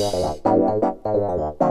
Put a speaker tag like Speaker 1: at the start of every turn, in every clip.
Speaker 1: Okay,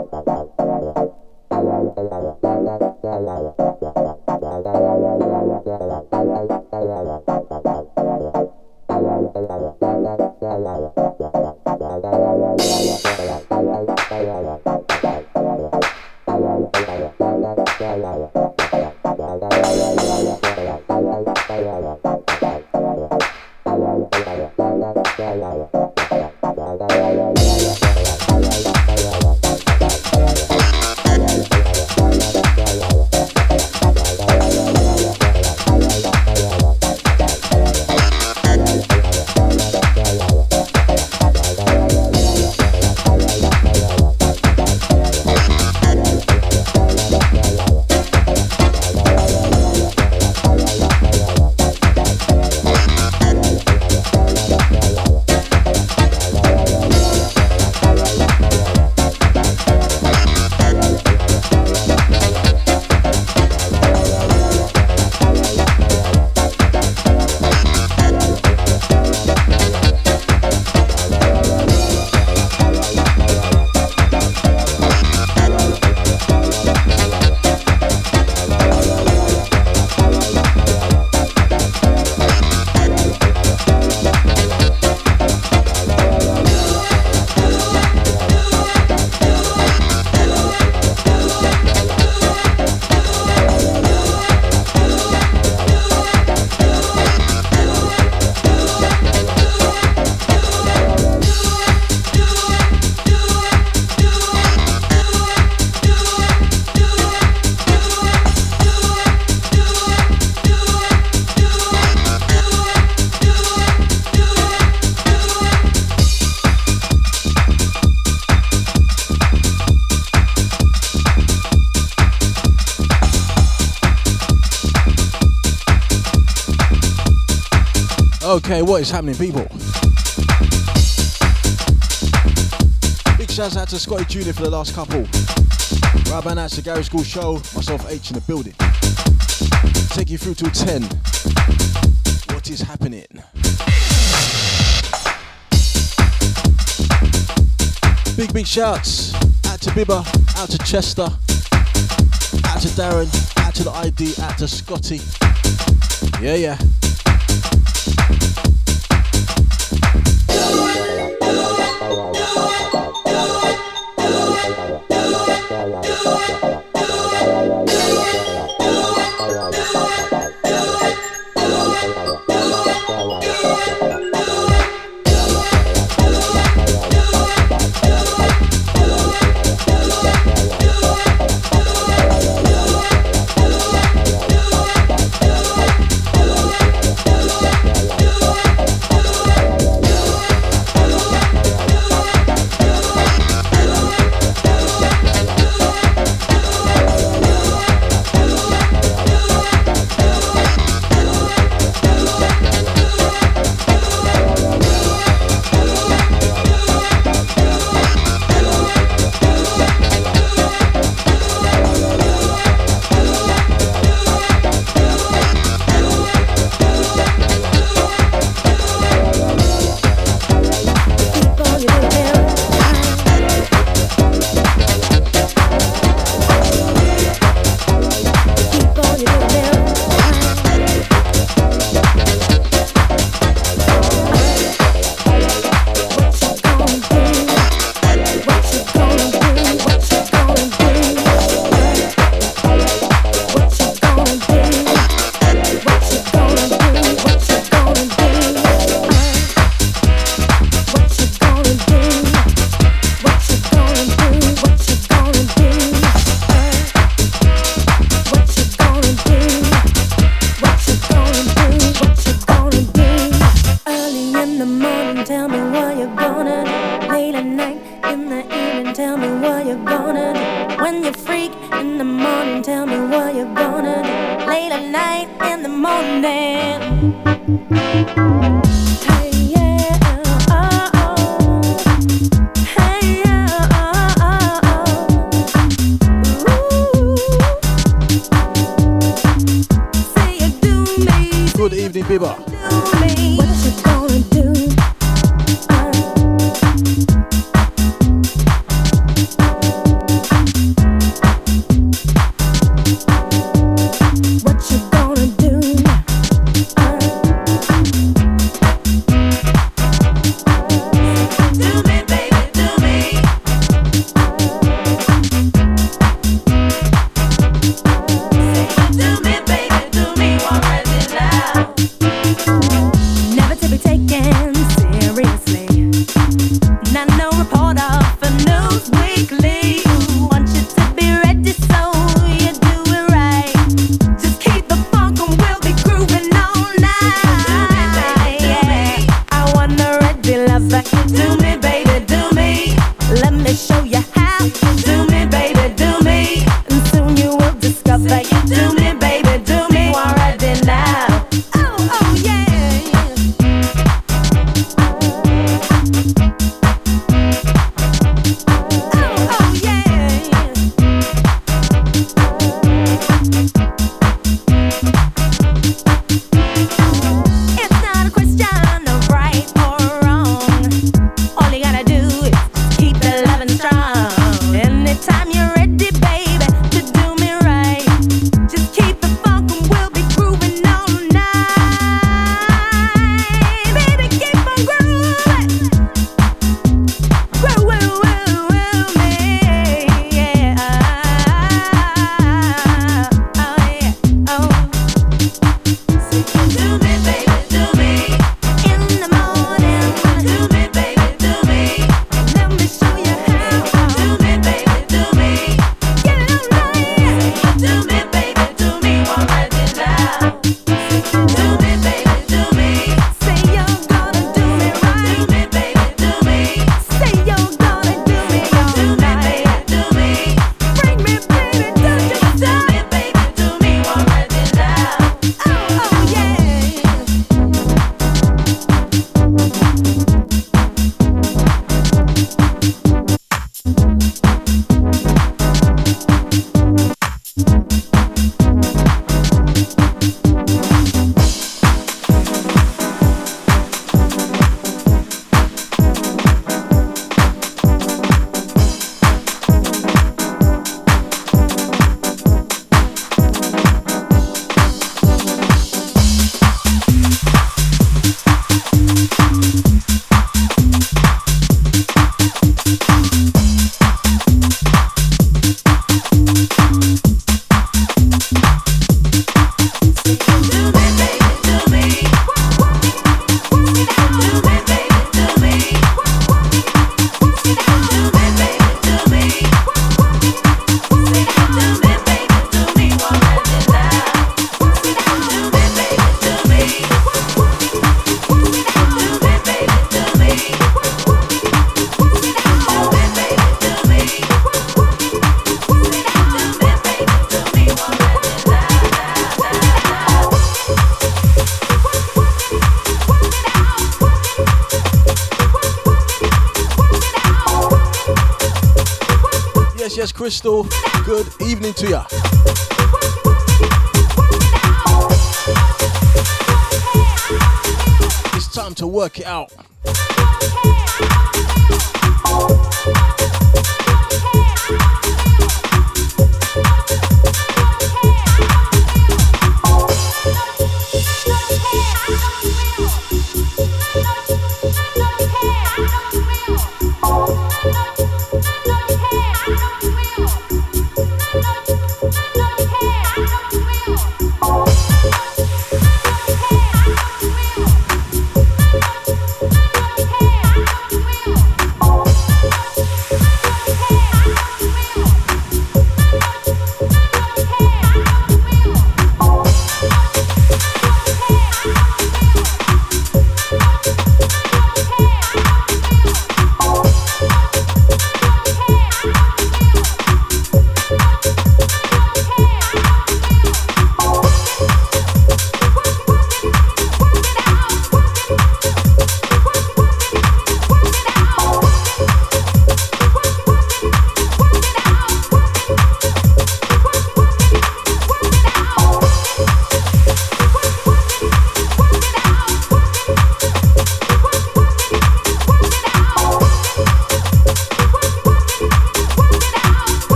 Speaker 1: what is happening, people? Big shouts out to Scotty Jr. for the last couple. Right about now, it's the Garage Skool Show. Myself, H in the building. Take you through till 10. What is happening? Big, big shouts out to Bibba, out to Chester, out to Darren, out to the ID, out to Scotty. Yeah, yeah.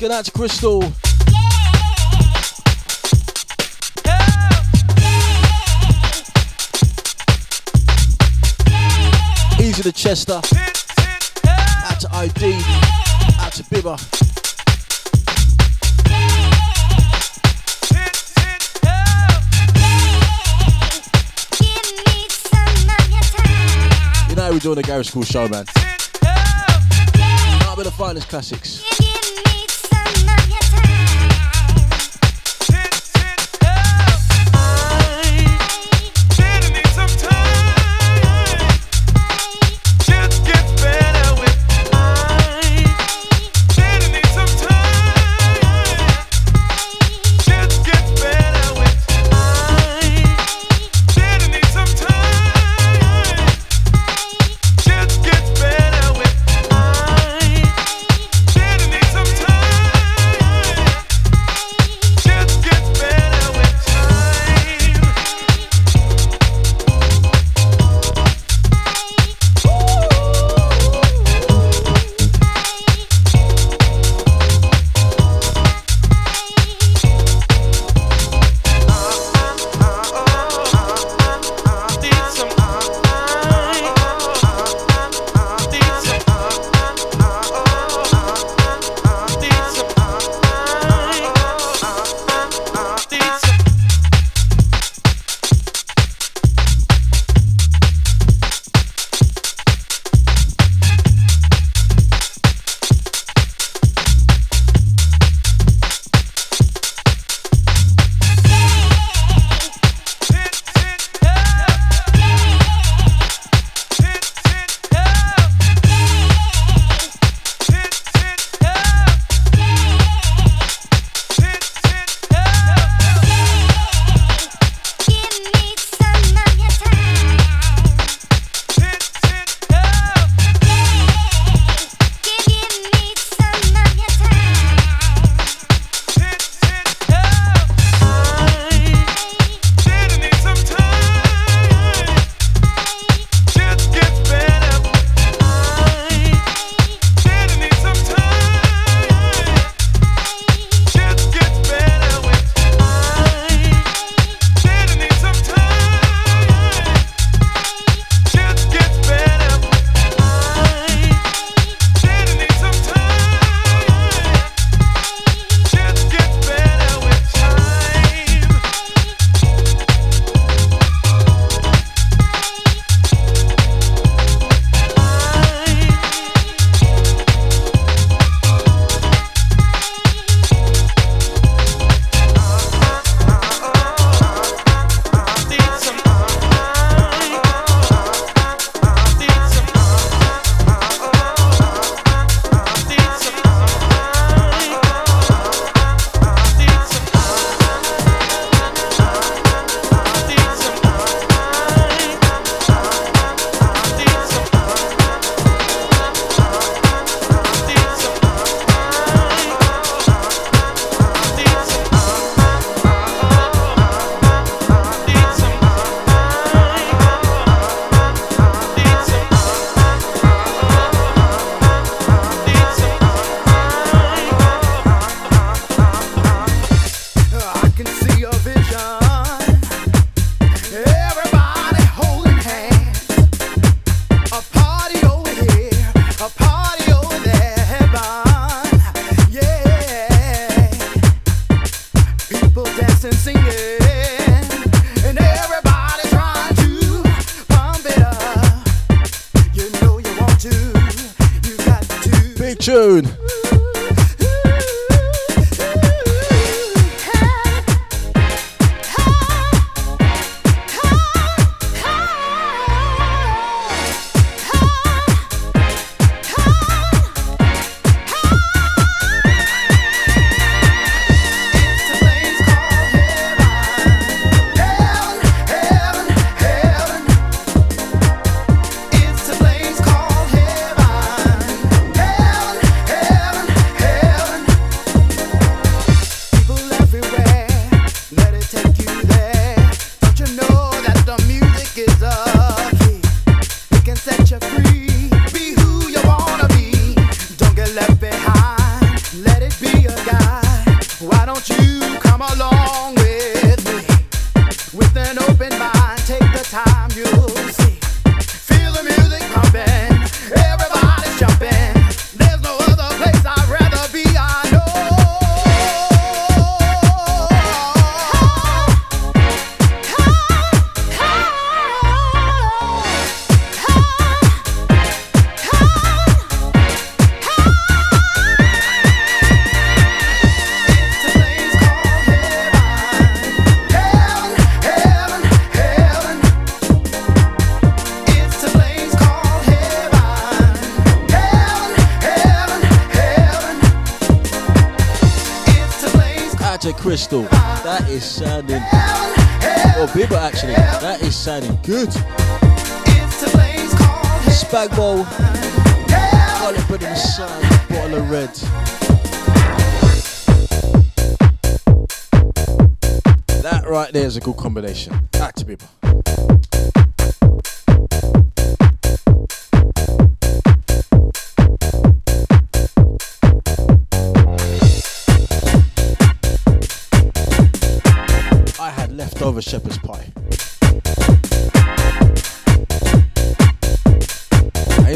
Speaker 2: Again, out to Crystal. Easy to Chester. Out to ID. Out to Bibber. how we doing the Garage Skool show, man. Might be the finest classics.
Speaker 3: Sounding Oh, Bieber actually. That is sounding good. Spag bowl. Bread on bottle of red. That right there is a good combination. Back to be. Leftover shepherd's pie.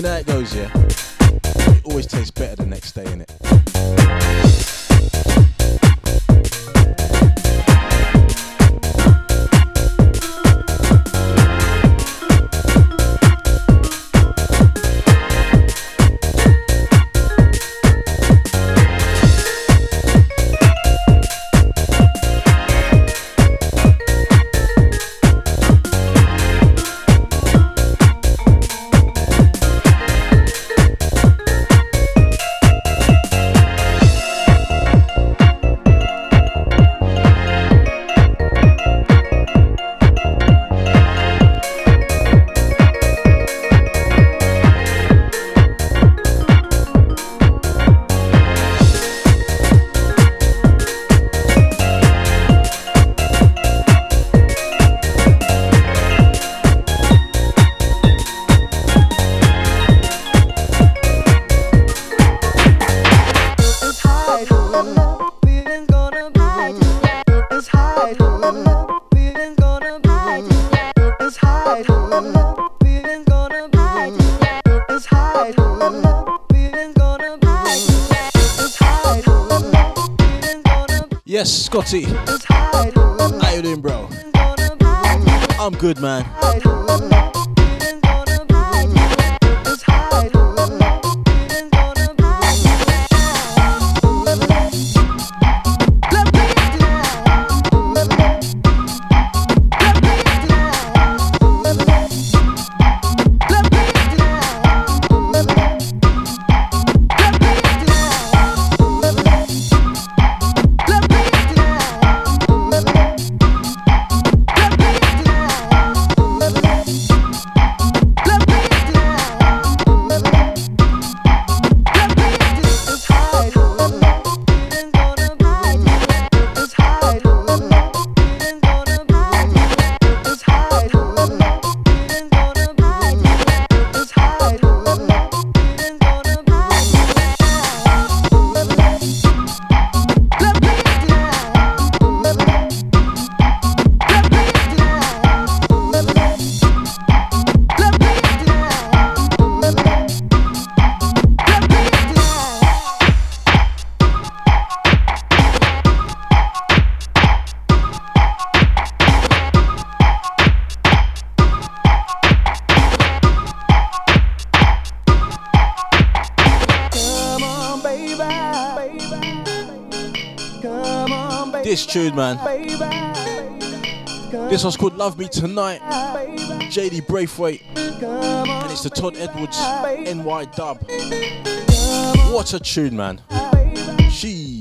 Speaker 3: Know how it goes, yeah? Skozzi. Tune, man. This one's called Love Me Tonight. JD Braithwaite. And it's the Todd Edwards NY dub. What a tune, man. Jeez.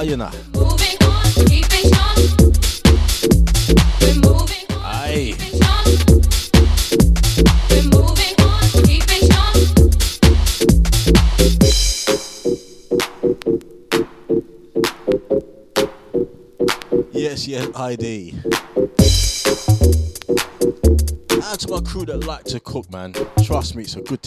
Speaker 1: Pioneer. Yes, yes, ID. Add to my crew that like to cook, man. Trust me, it's a good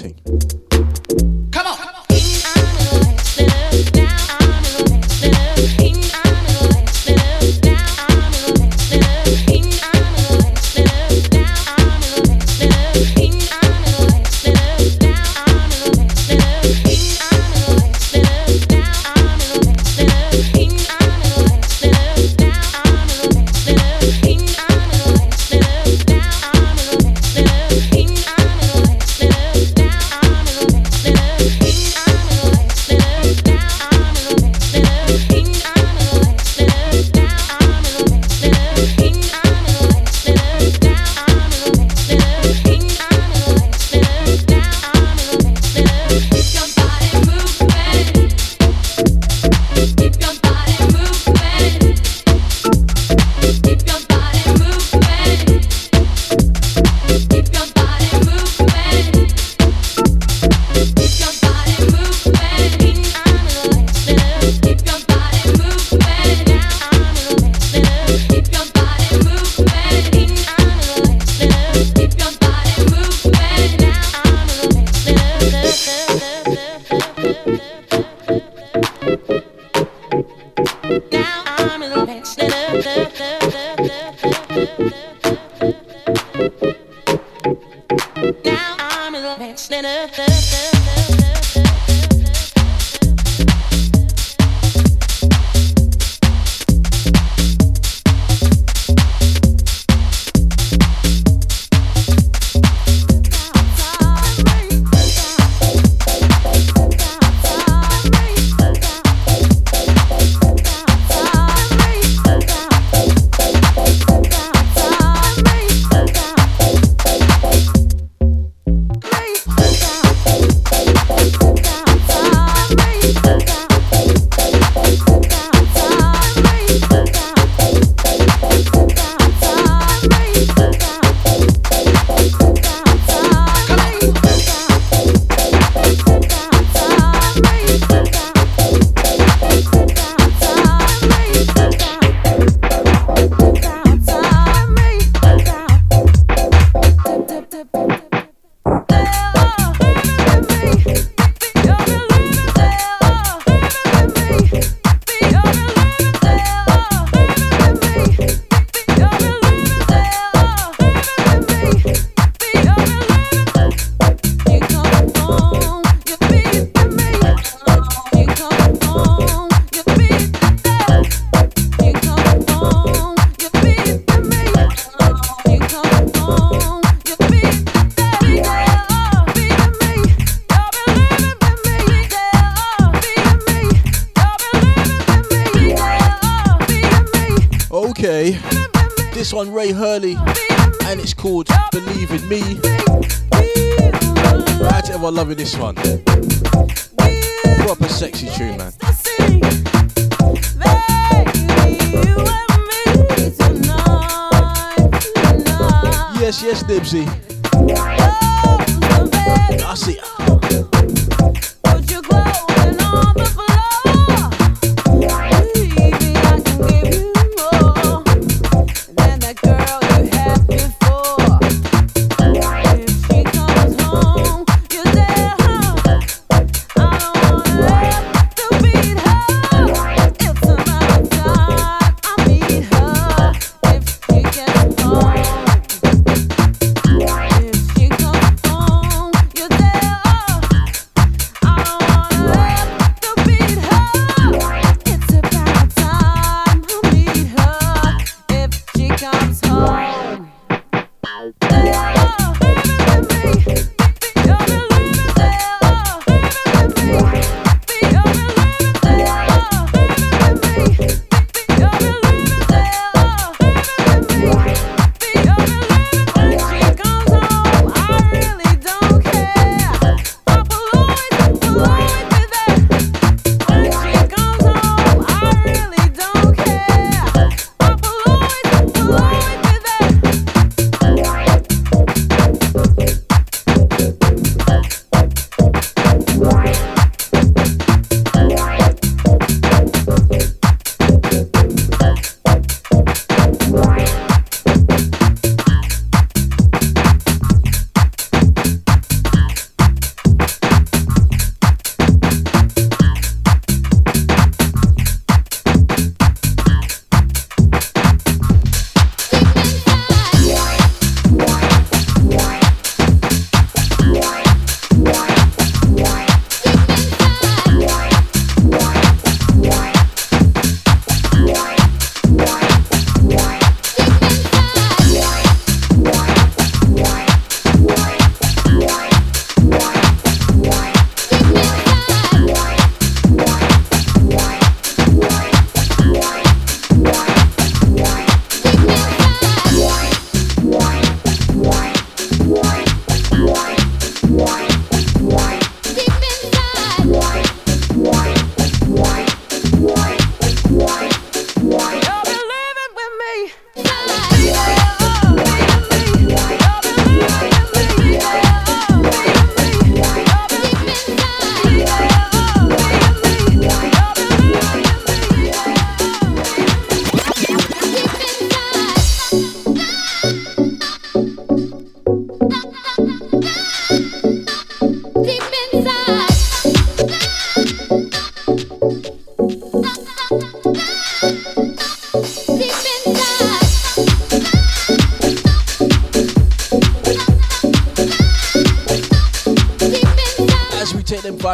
Speaker 1: this one.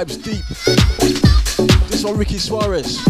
Speaker 4: Vibes deep. This one, Ricky Suarez.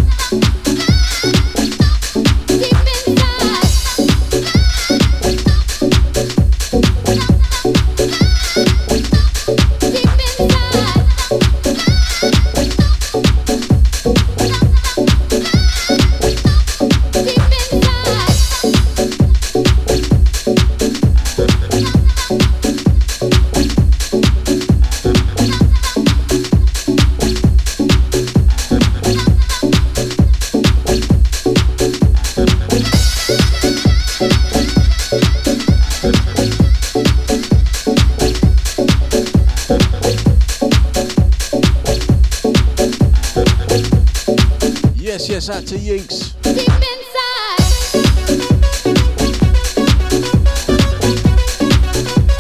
Speaker 4: Out to Yinks.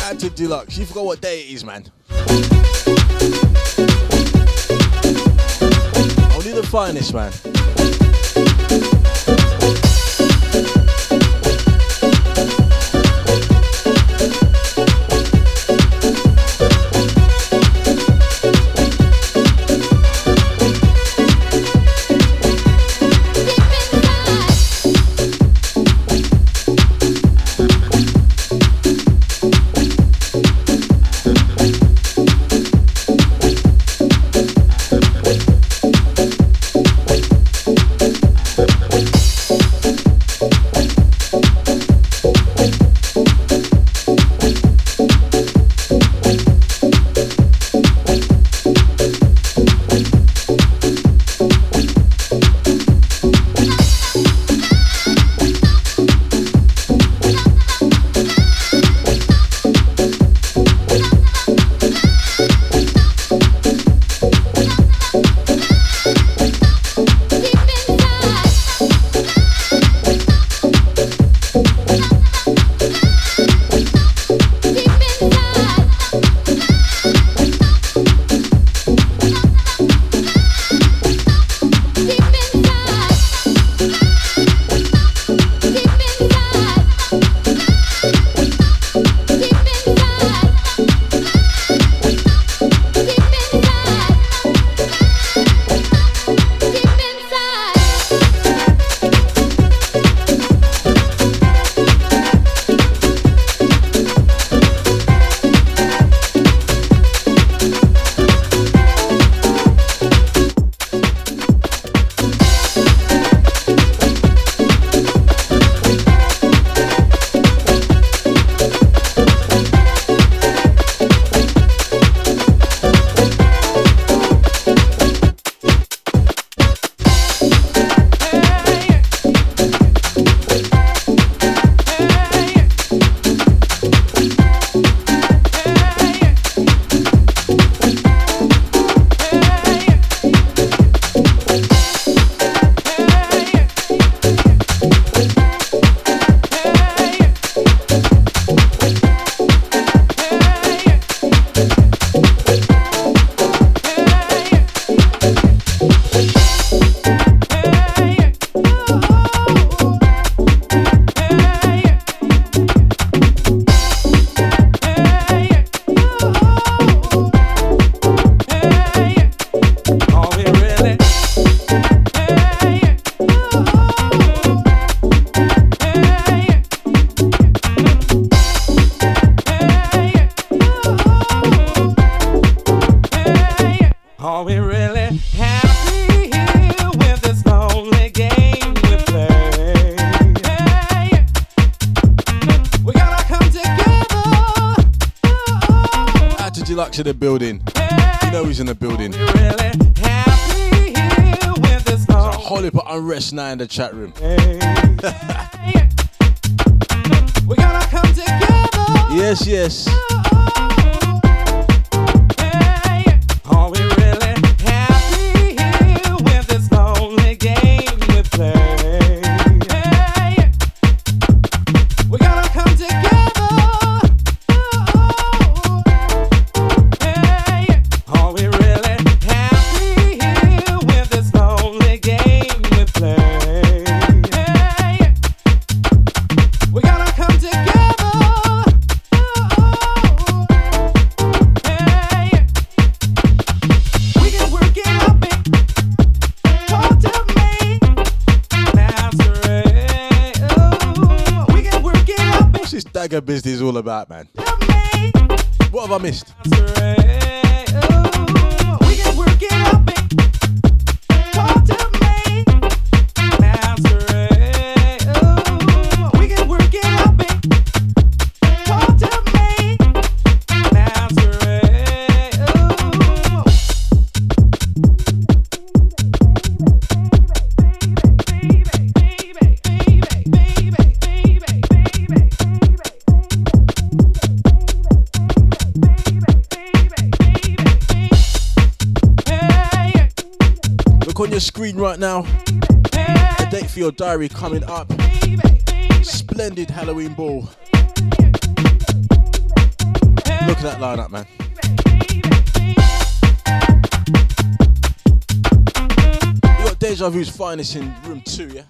Speaker 4: Out to Deluxe. You forgot what day it is, man. Only the finest, man. In the chat room. yes,
Speaker 5: diary coming up. Splendid Halloween ball. Look at that lineup, man. You got Deja Vu's finest in room two, yeah?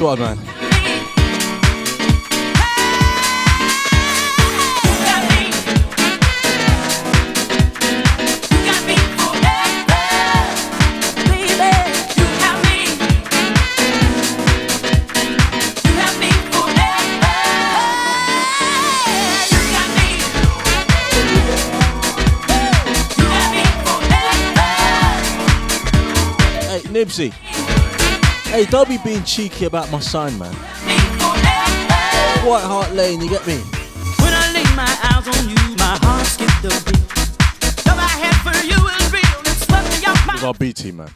Speaker 5: One, man. Being cheeky about my sign, man. White Hart Lane, you get me? When I lay my eyes on you, my heart skipped a beat. Love I had for you is real, it swept me off my. our BT, man.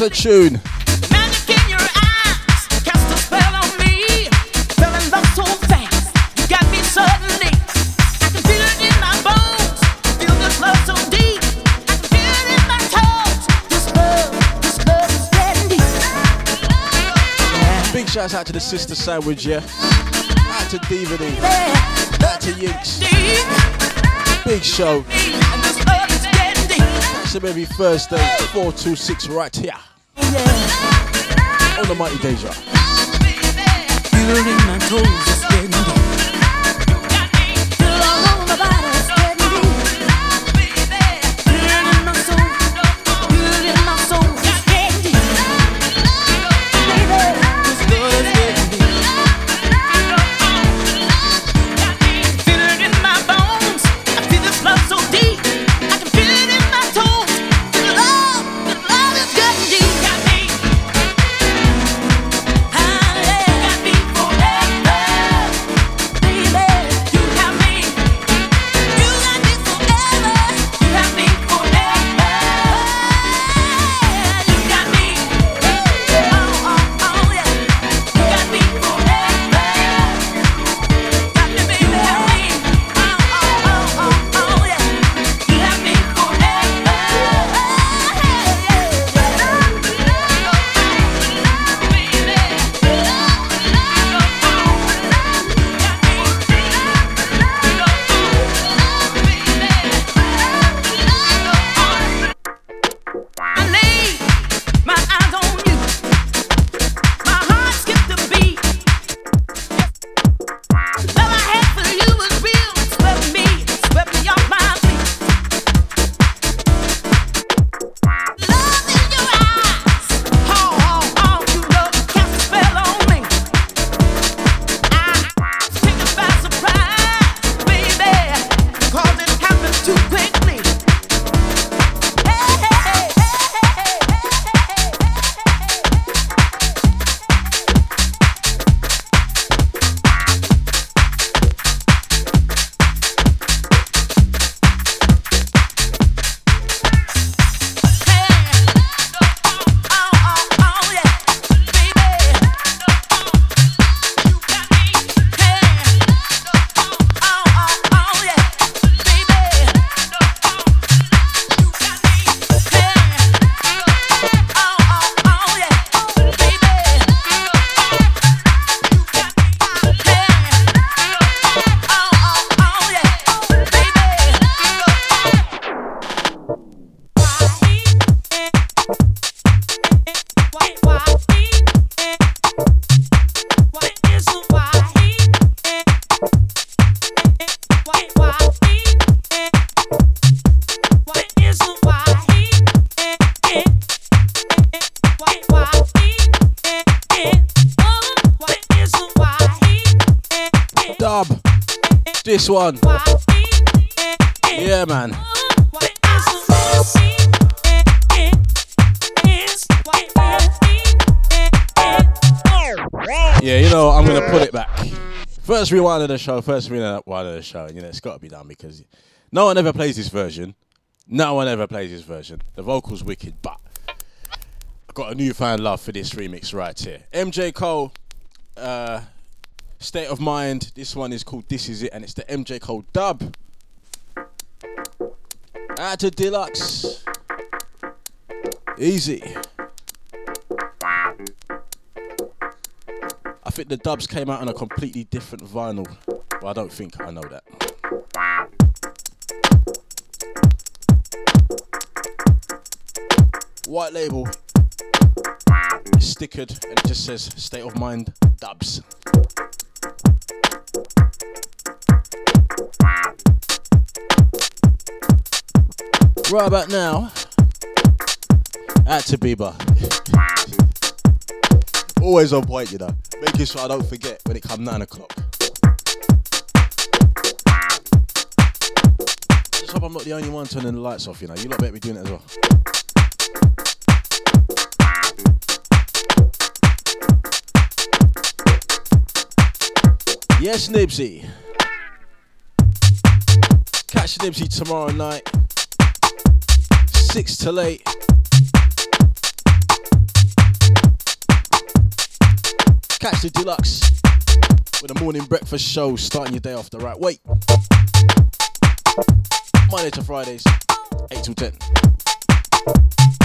Speaker 5: What a tune. Shouts out to the sister sandwich, yeah. Out to DVD. Out to Yinks. Big show. That's every Thursday, 4 to 6 right here. On the Mighty Deja. Feeling my toes
Speaker 3: this First rewind of the show, first rewind of the show, you know, it's gotta be done because no one ever plays this version. No one ever plays this version. The vocal's wicked, but I've got a newfound love for this remix right here. MJ Cole, uh, State of Mind. This one is called This Is It, and it's the MJ Cole dub. Out to Deluxe. Easy. I think the dubs came out on a completely different vinyl. Well, I don't think I know that. White label, stickered, and it just says State of Mind dubs. Right about now, at to Bieber. Always on point, you know. Making sure I don't forget when it comes nine o'clock. Just hope I'm not the only one turning the lights off, you know. You lot better be doing it as well. Yes, Nibsy. Catch Nibsy tomorrow night, 6 till 8. Catch the deluxe with a morning breakfast show, starting your day off the right way. Monday to Fridays, 8 till 10.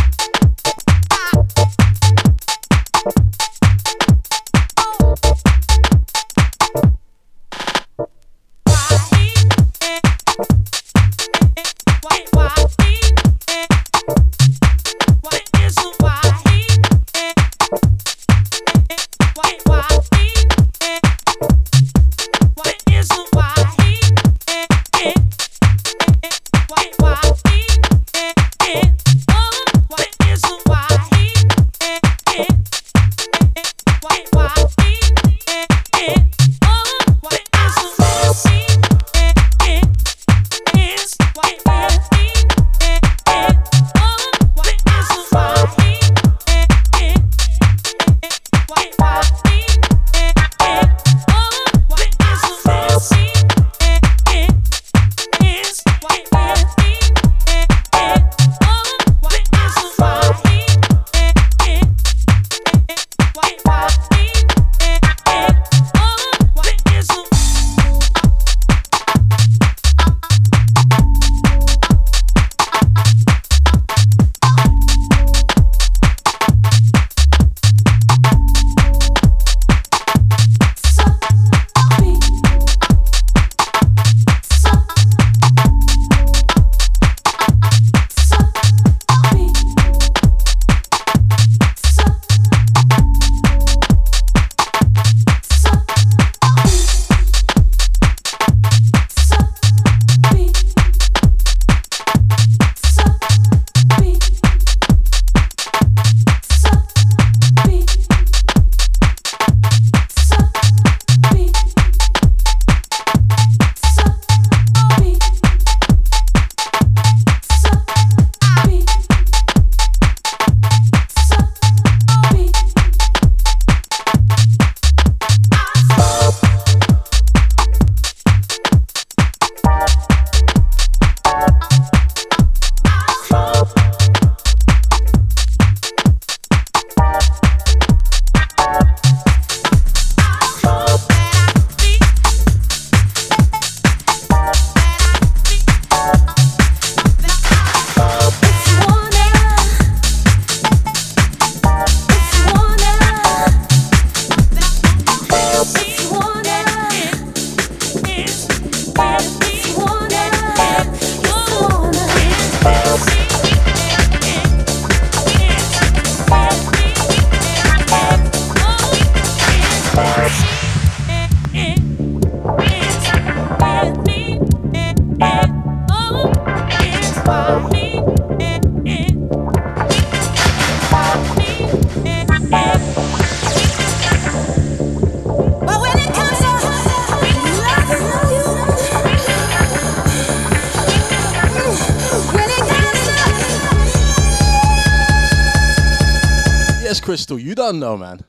Speaker 1: Crystal, you don't know, man.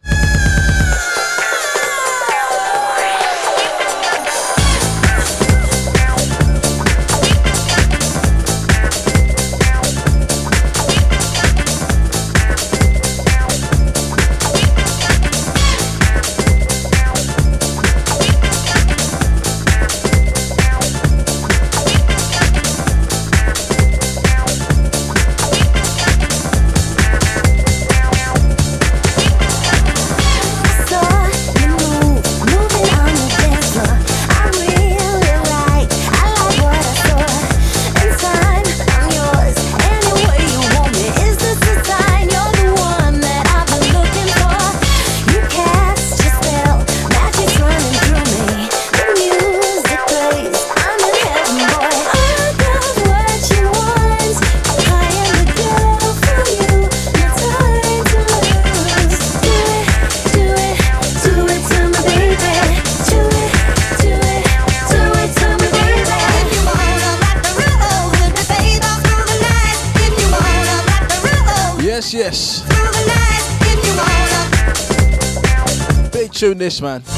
Speaker 1: This, man.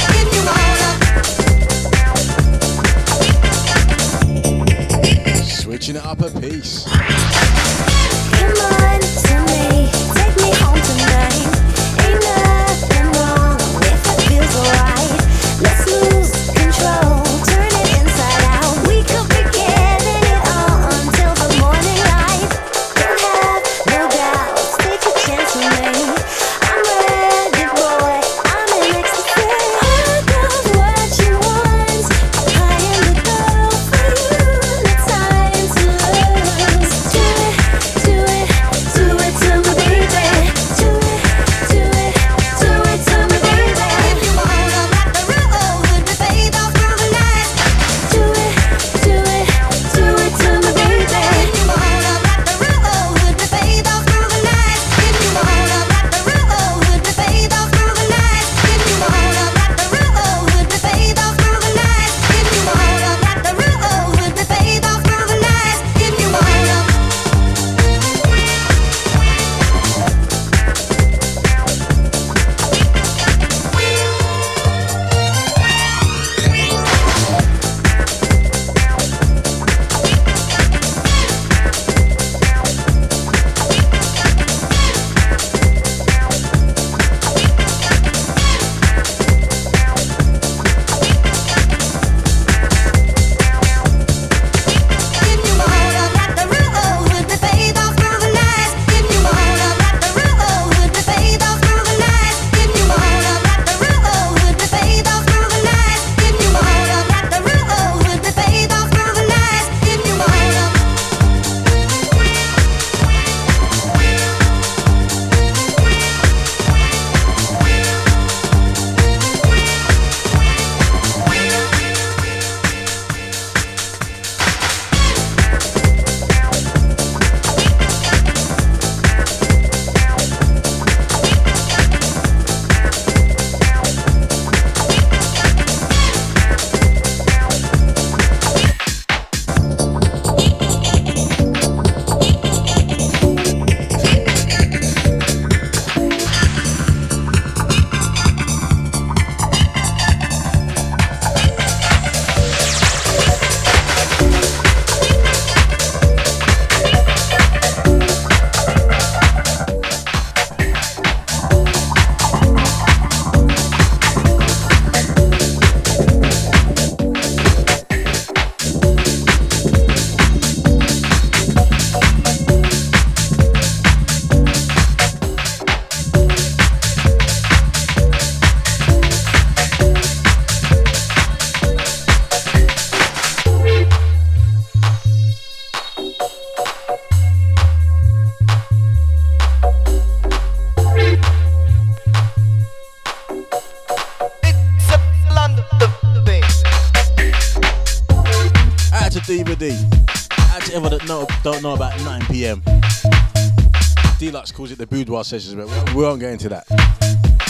Speaker 1: Calls it the boudoir sessions, but we won't get into that.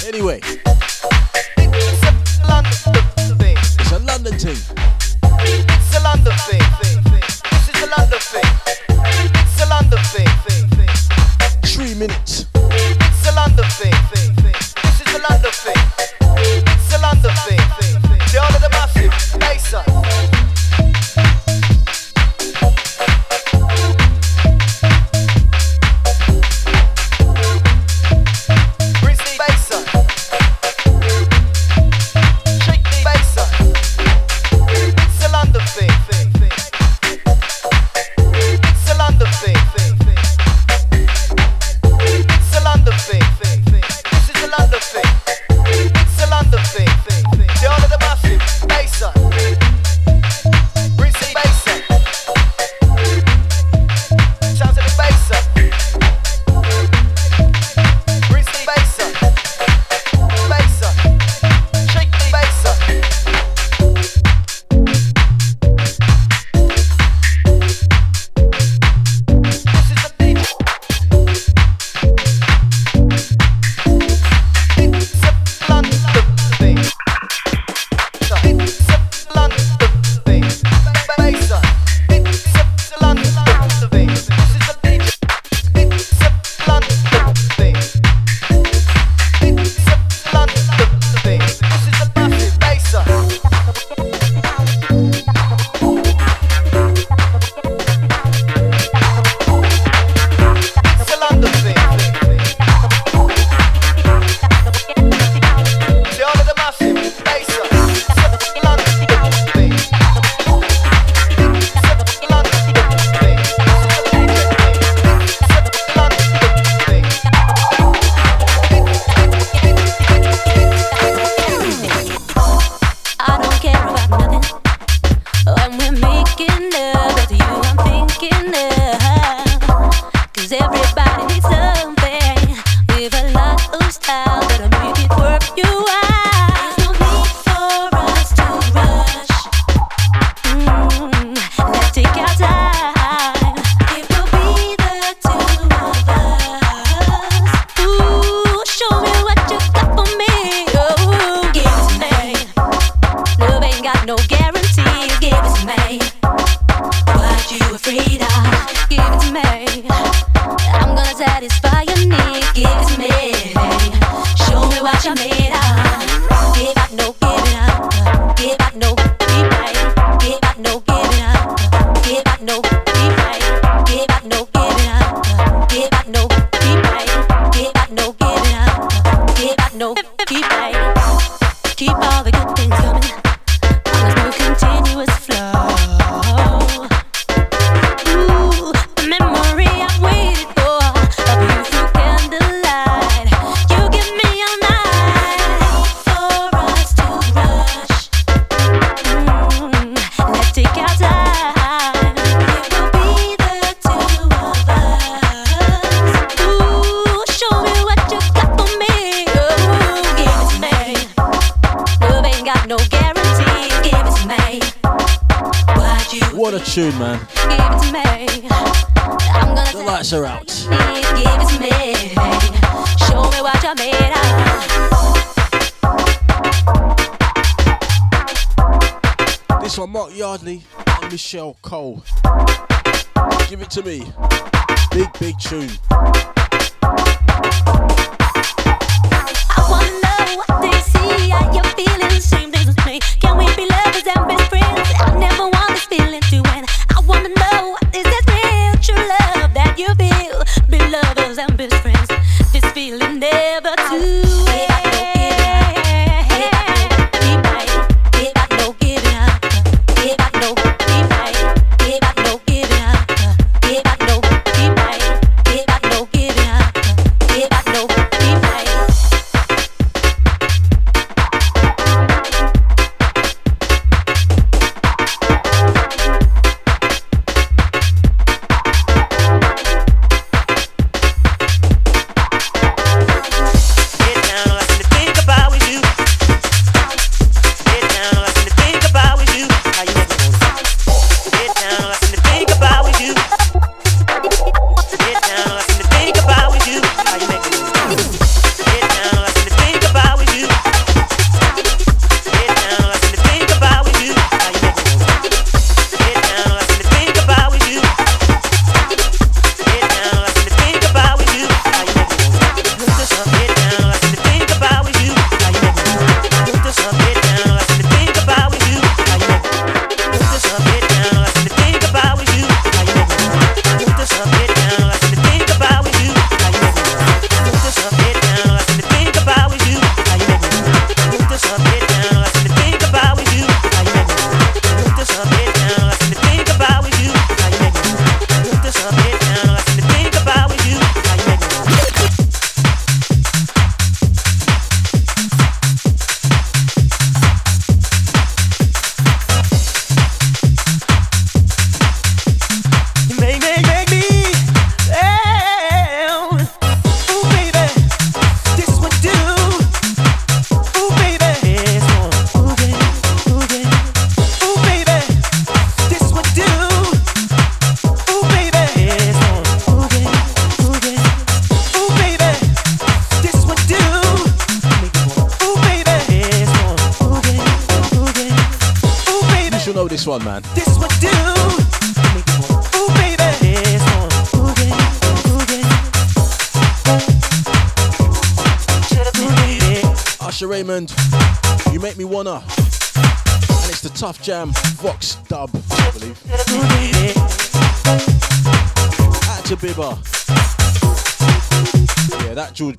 Speaker 1: Anyway,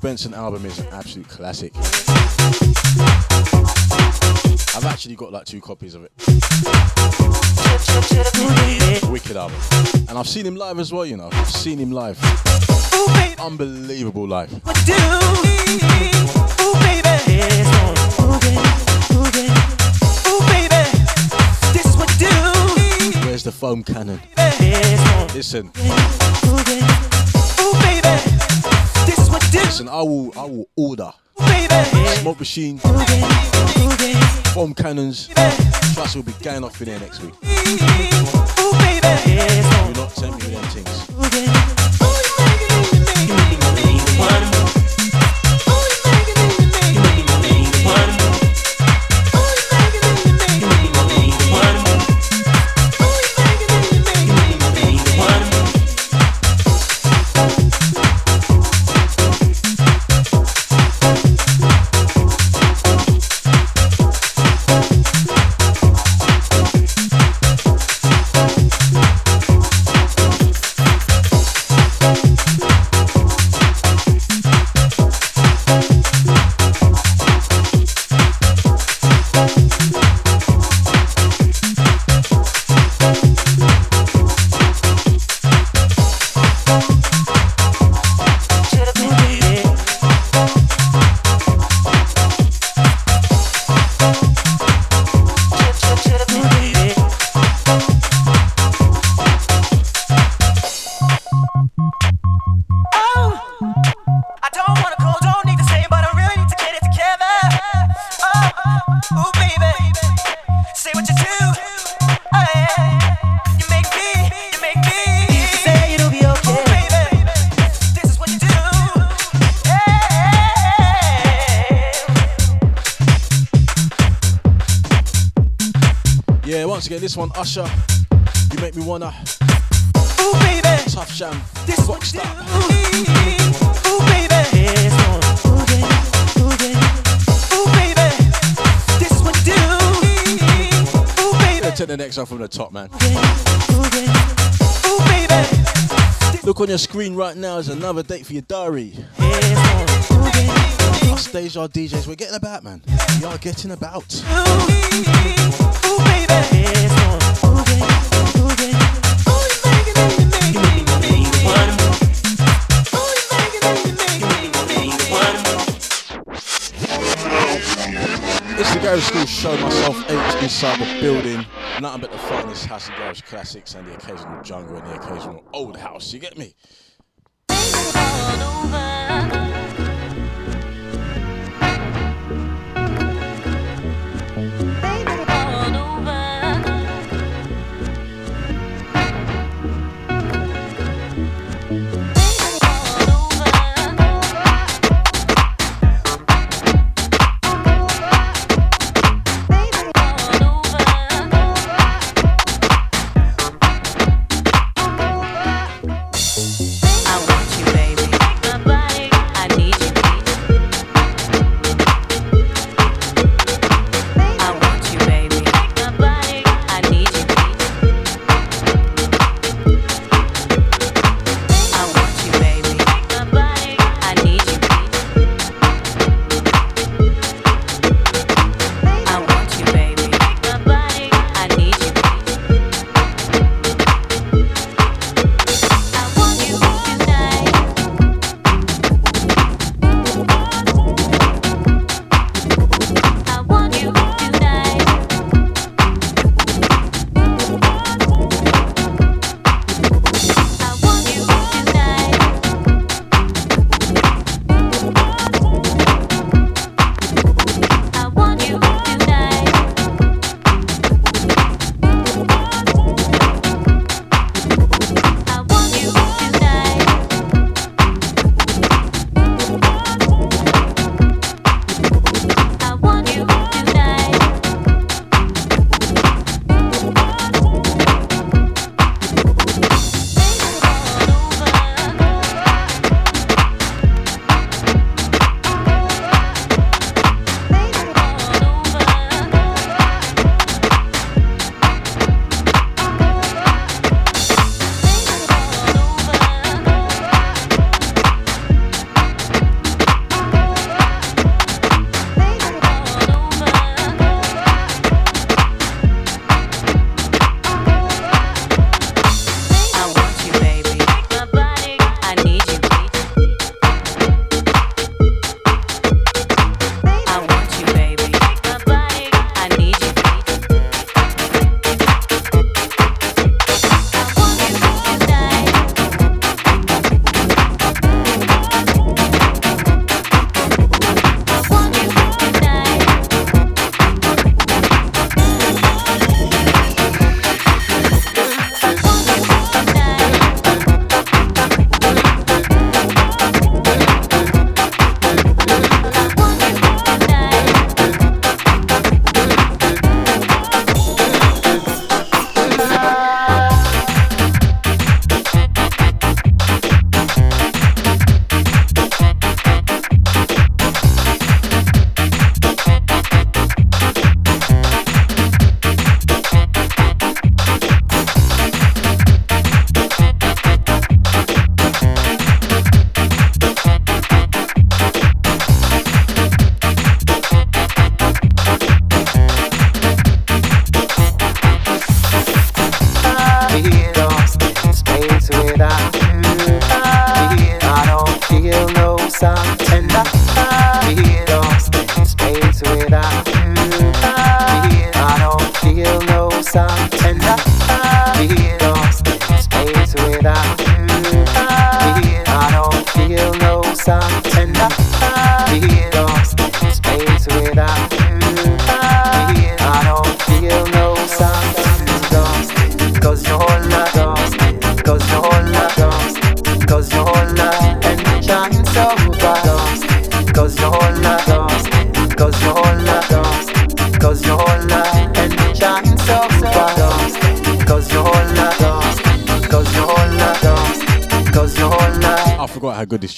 Speaker 3: Benson album is an absolute classic. I've actually got like two copies of it. Wicked album. And I've seen him live as well, you know. I've seen him live. Unbelievable live. Where's the foam cannon? Listen. Listen, I will I will order smoke machine, foam cannons. Trust will be going off in there next week. Do not tempt me with them things.
Speaker 1: top, man. Look on your screen right now is another date for your diary. Our stage, our DJs, we're getting about, man. We are getting about. It's the Garage Skool Show, myself, H, inside the building. Nothing but the finest house and garage classics and the occasional jungle and the occasional old house. You get me?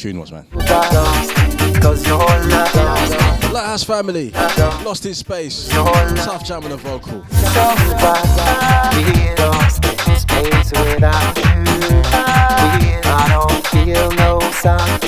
Speaker 2: tune was, man. Lighthouse Family, Lost in Space, Tuff Jam on the vocal.
Speaker 6: I don't feel no
Speaker 2: sun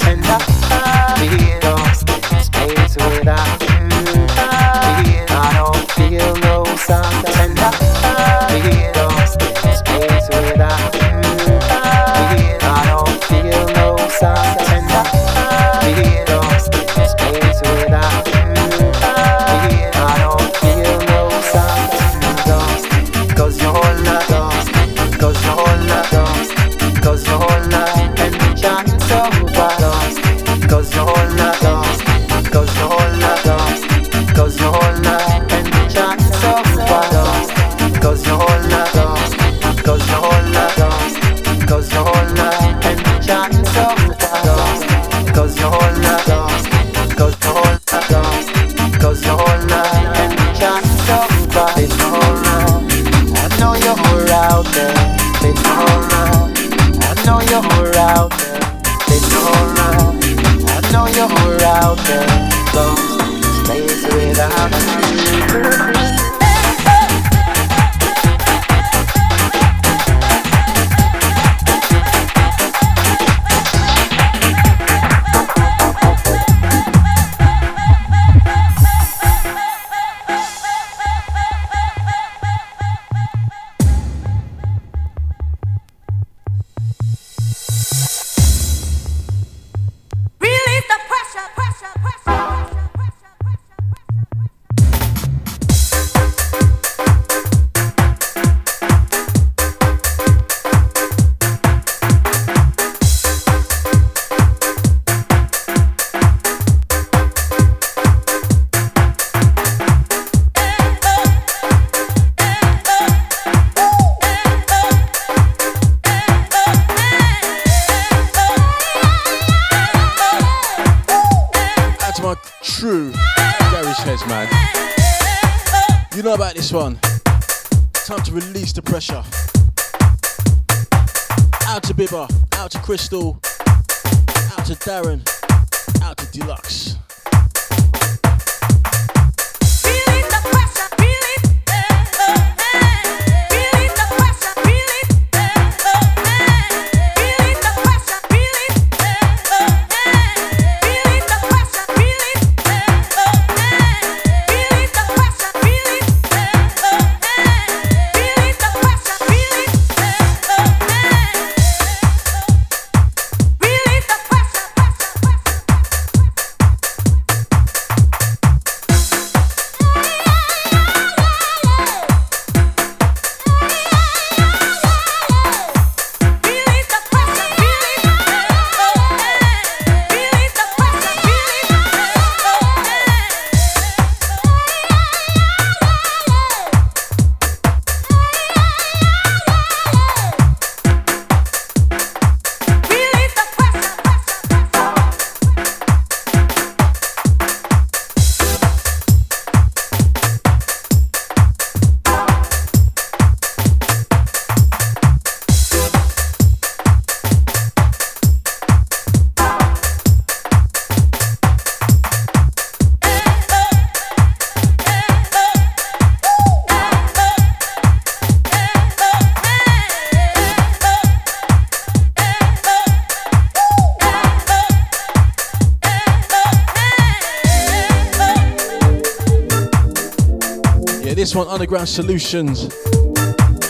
Speaker 2: Underground Solutions.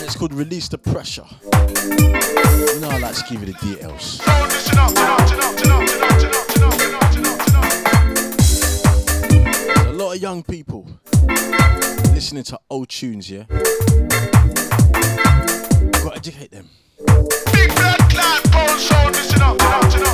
Speaker 2: It's called Release the Pressure. You know I like to give you the details. A lot of young people listening to old tunes, yeah? Gotta educate them.
Speaker 1: Big soul, listen up,
Speaker 7: listen up.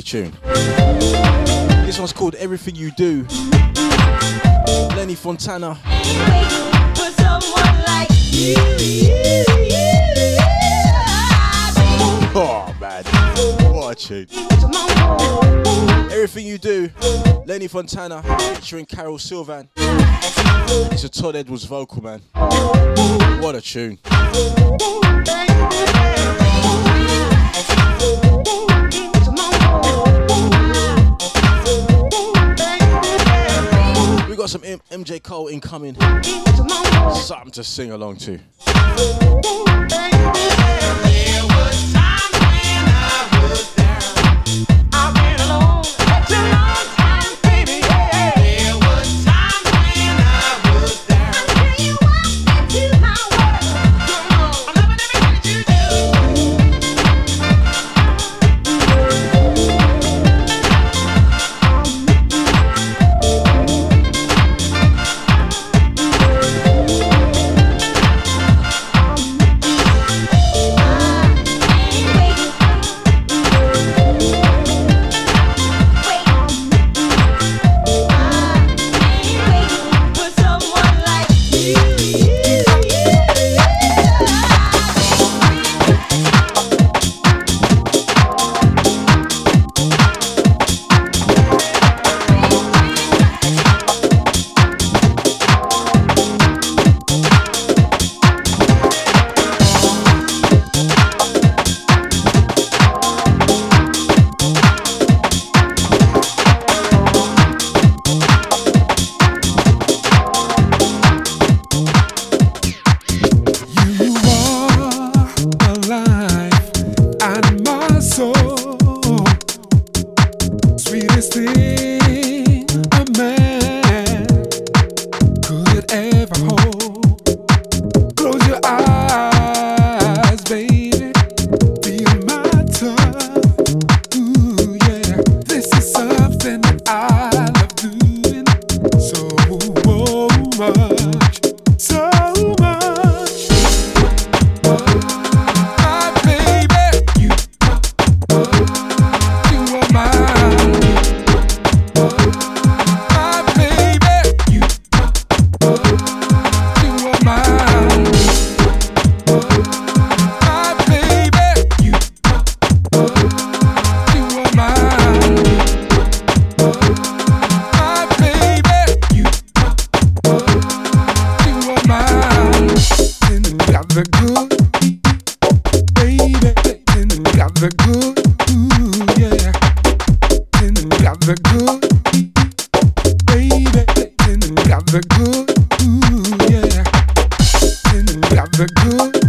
Speaker 7: Lovely tune. This one's called Everything You Do. Lenny Fontana. Oh man, what a tune. Everything You Do. Lenny Fontana featuring Carol Sylvan. It's a Todd Edwards vocal, man. What a tune. We got some M- MJ Cole incoming. Something to sing along to.
Speaker 1: good.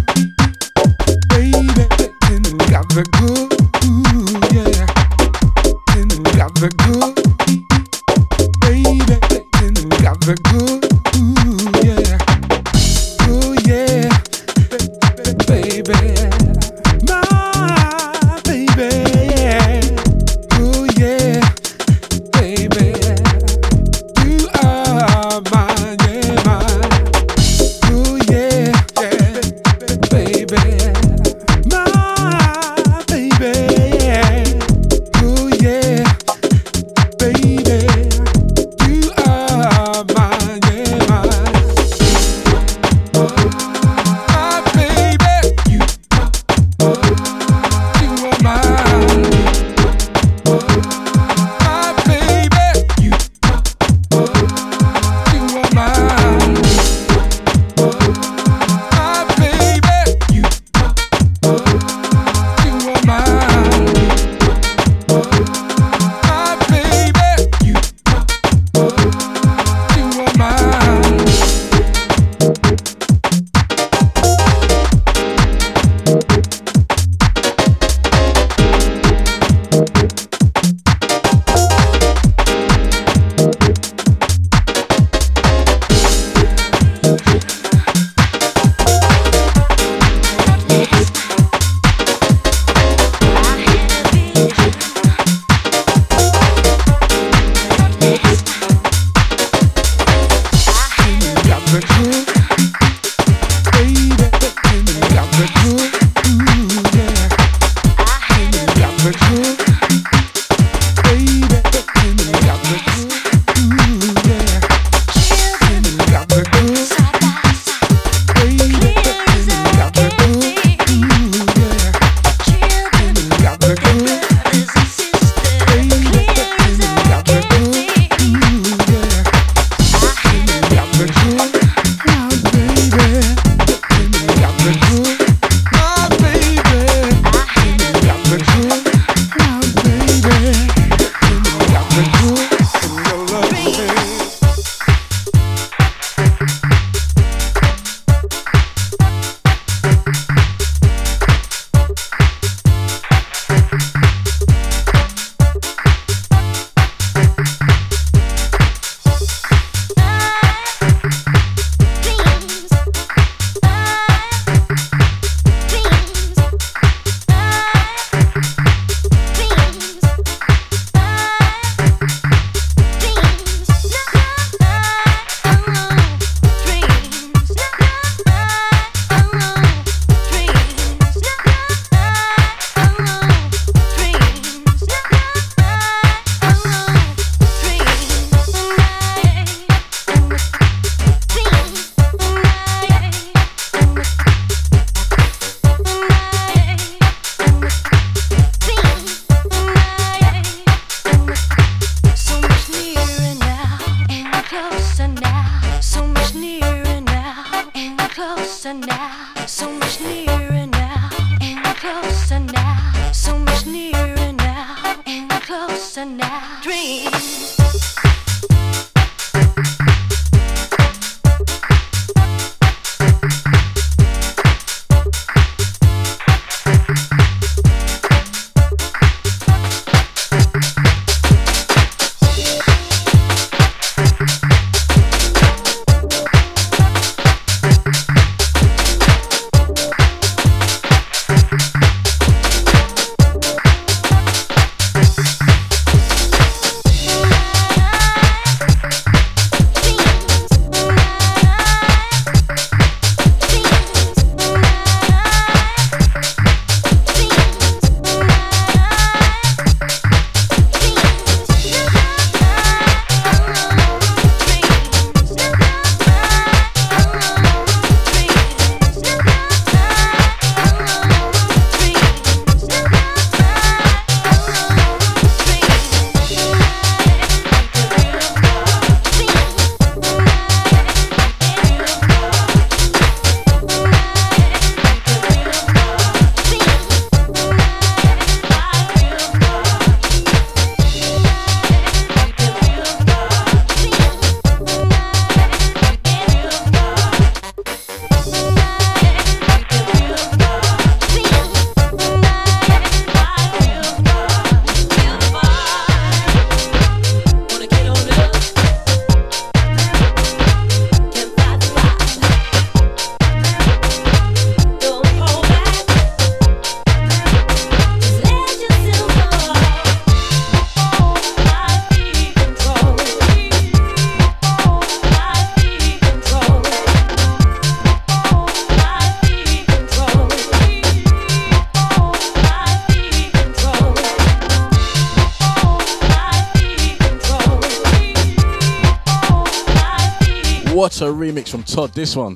Speaker 1: Todd, this one.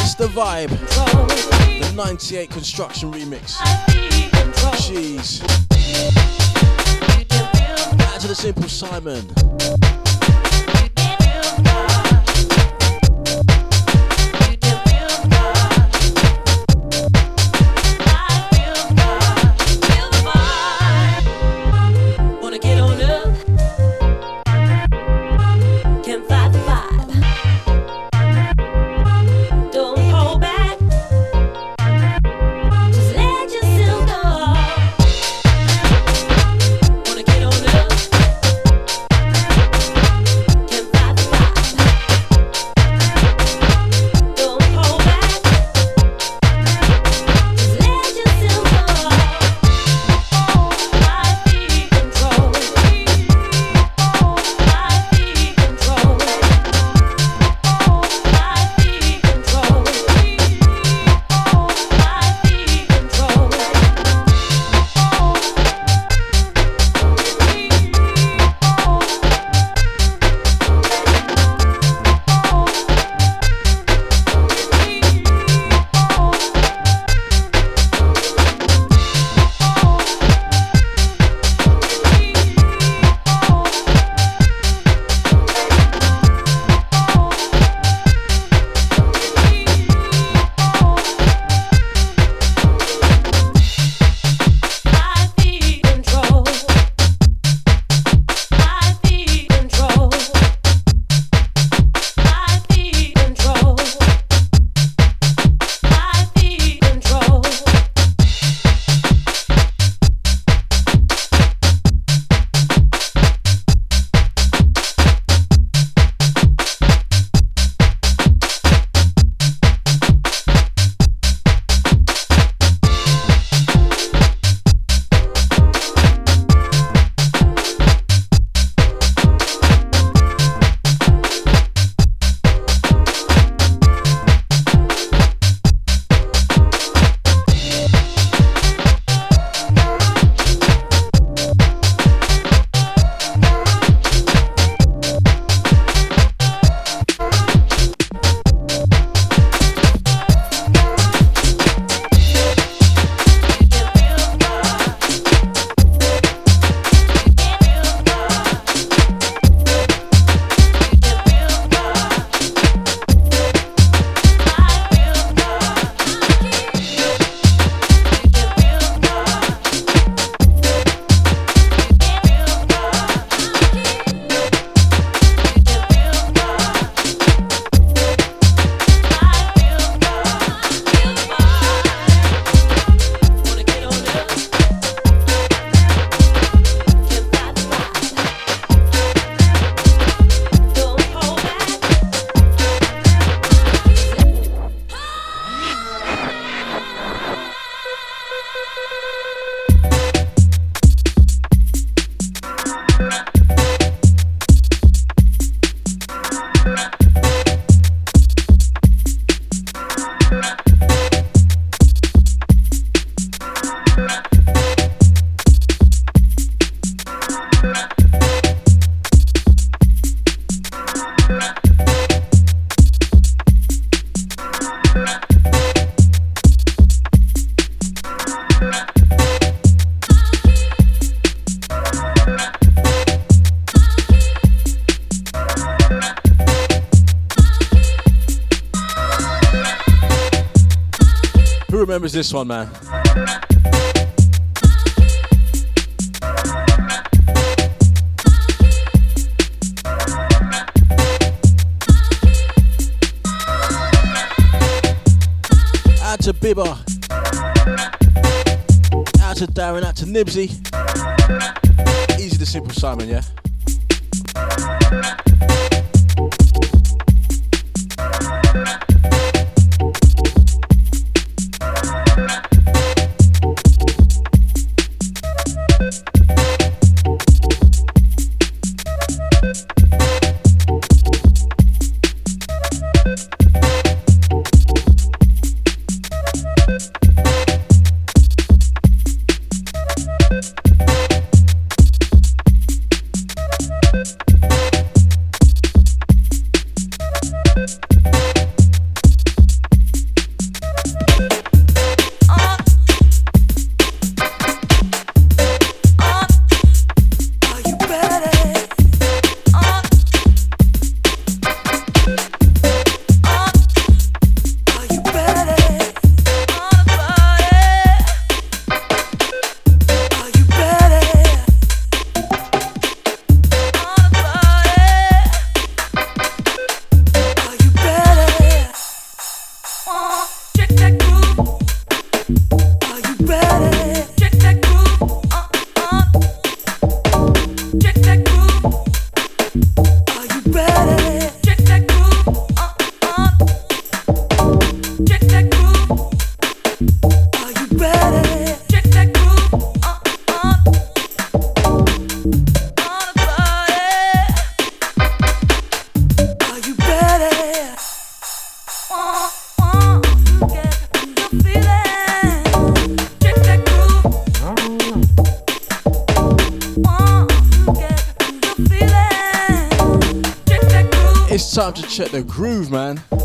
Speaker 1: It's the vibe. The 98 construction remix. Jeez. Back to the simple Simon. This one, man? Out to Bibber. Out to Darren, out to Nibsy. Easy the simple Simon, yeah? The groove, man.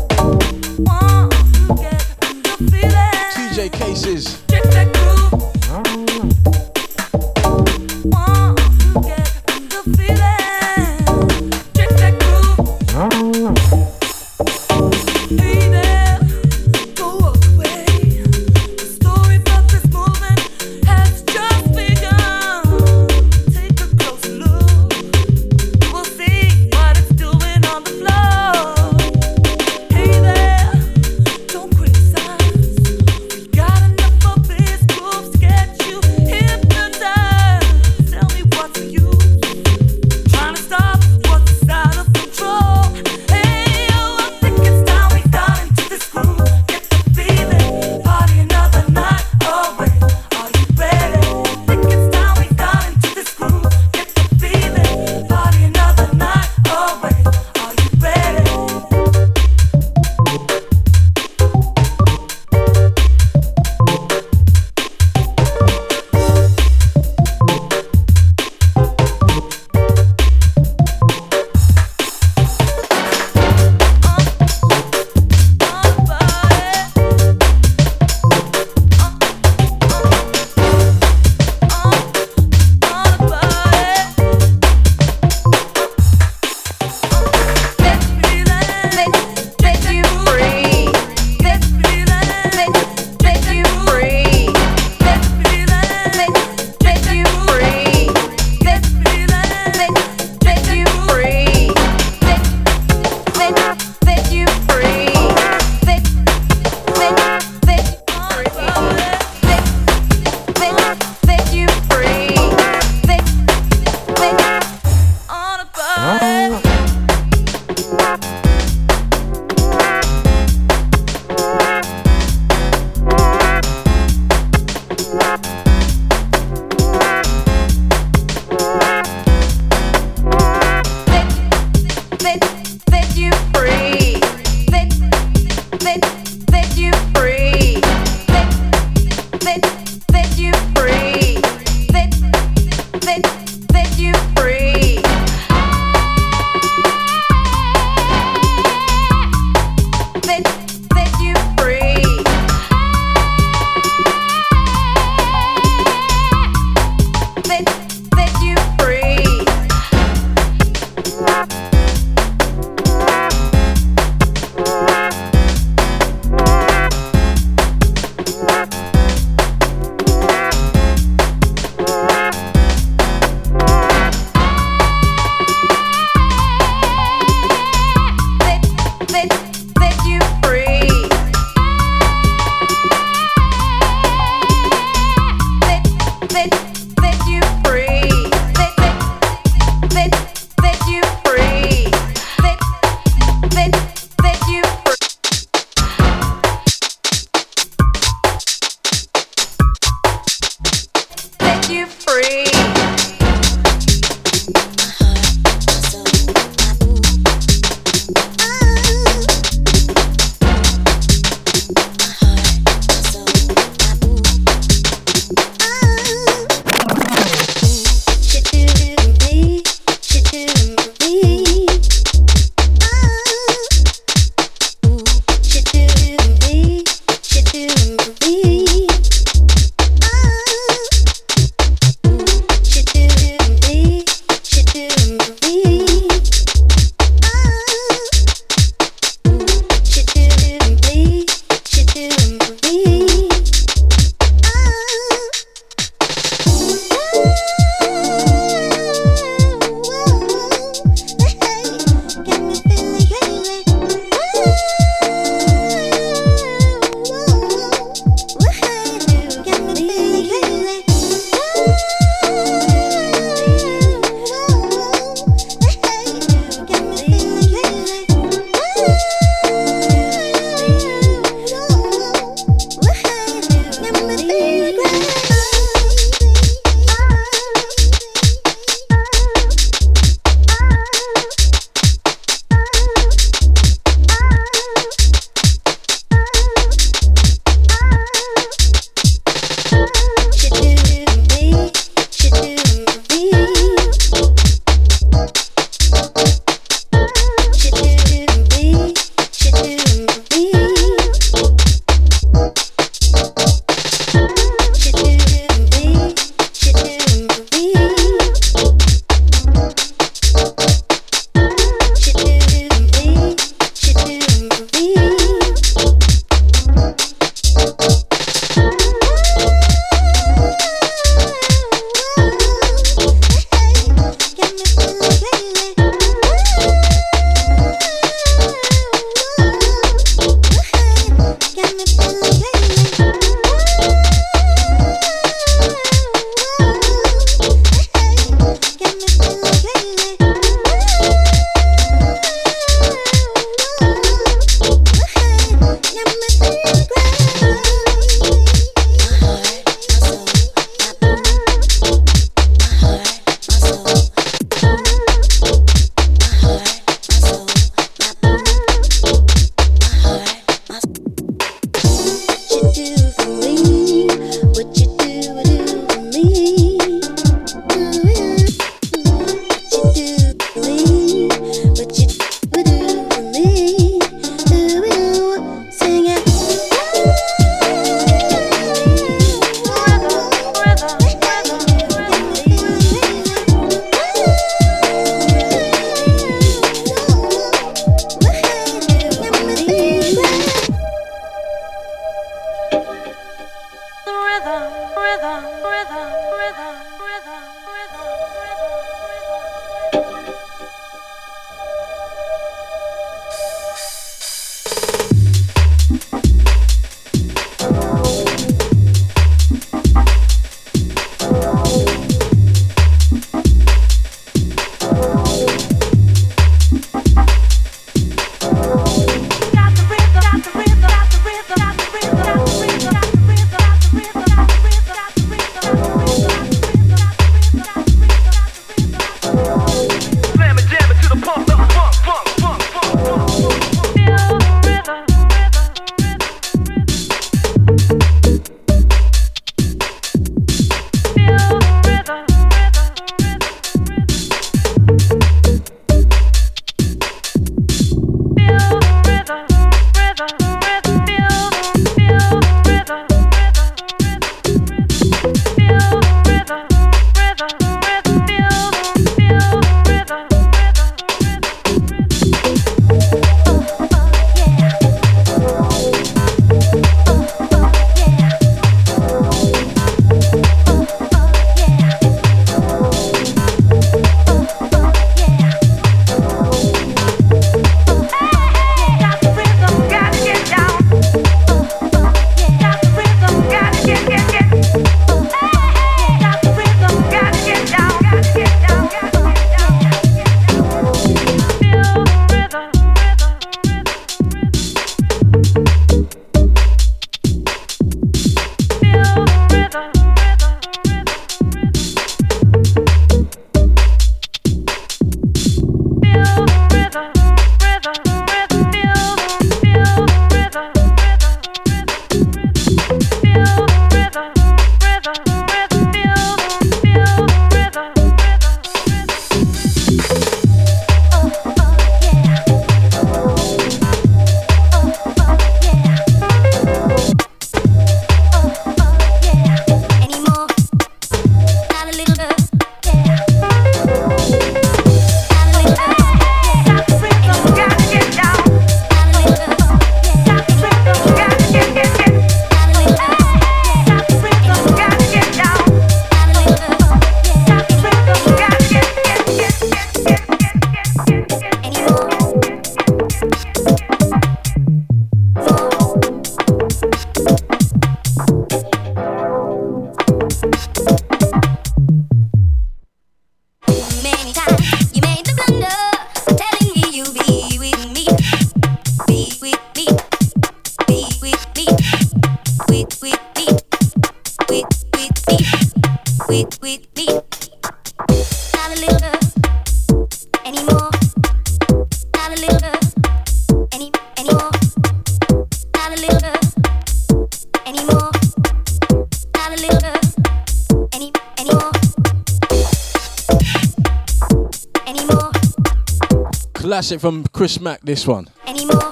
Speaker 8: Classic from Chris Mack, this one.
Speaker 9: Anymore.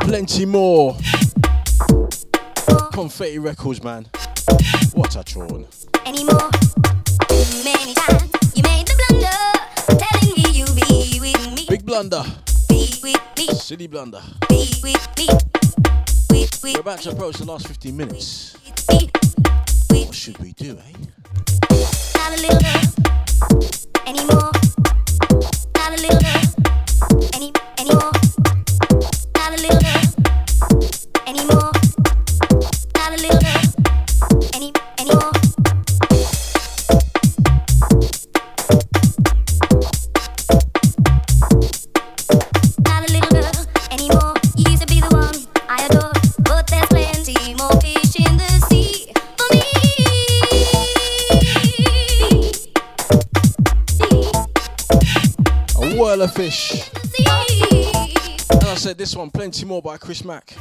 Speaker 8: Plenty more. Confetti Records, man. What a tune.
Speaker 9: anymore. Many times you made the blunder, telling me you be with me,
Speaker 8: Big blunder.
Speaker 9: be with me,
Speaker 8: Silly blunder.
Speaker 9: be with me, with
Speaker 8: We're about to approach the last 15 minutes.
Speaker 9: me.
Speaker 8: What should we do, eh?
Speaker 9: Not a little girl anymore. Not a little girl any anymore. Fish.
Speaker 8: And I said this one, plenty more by Chris Mack.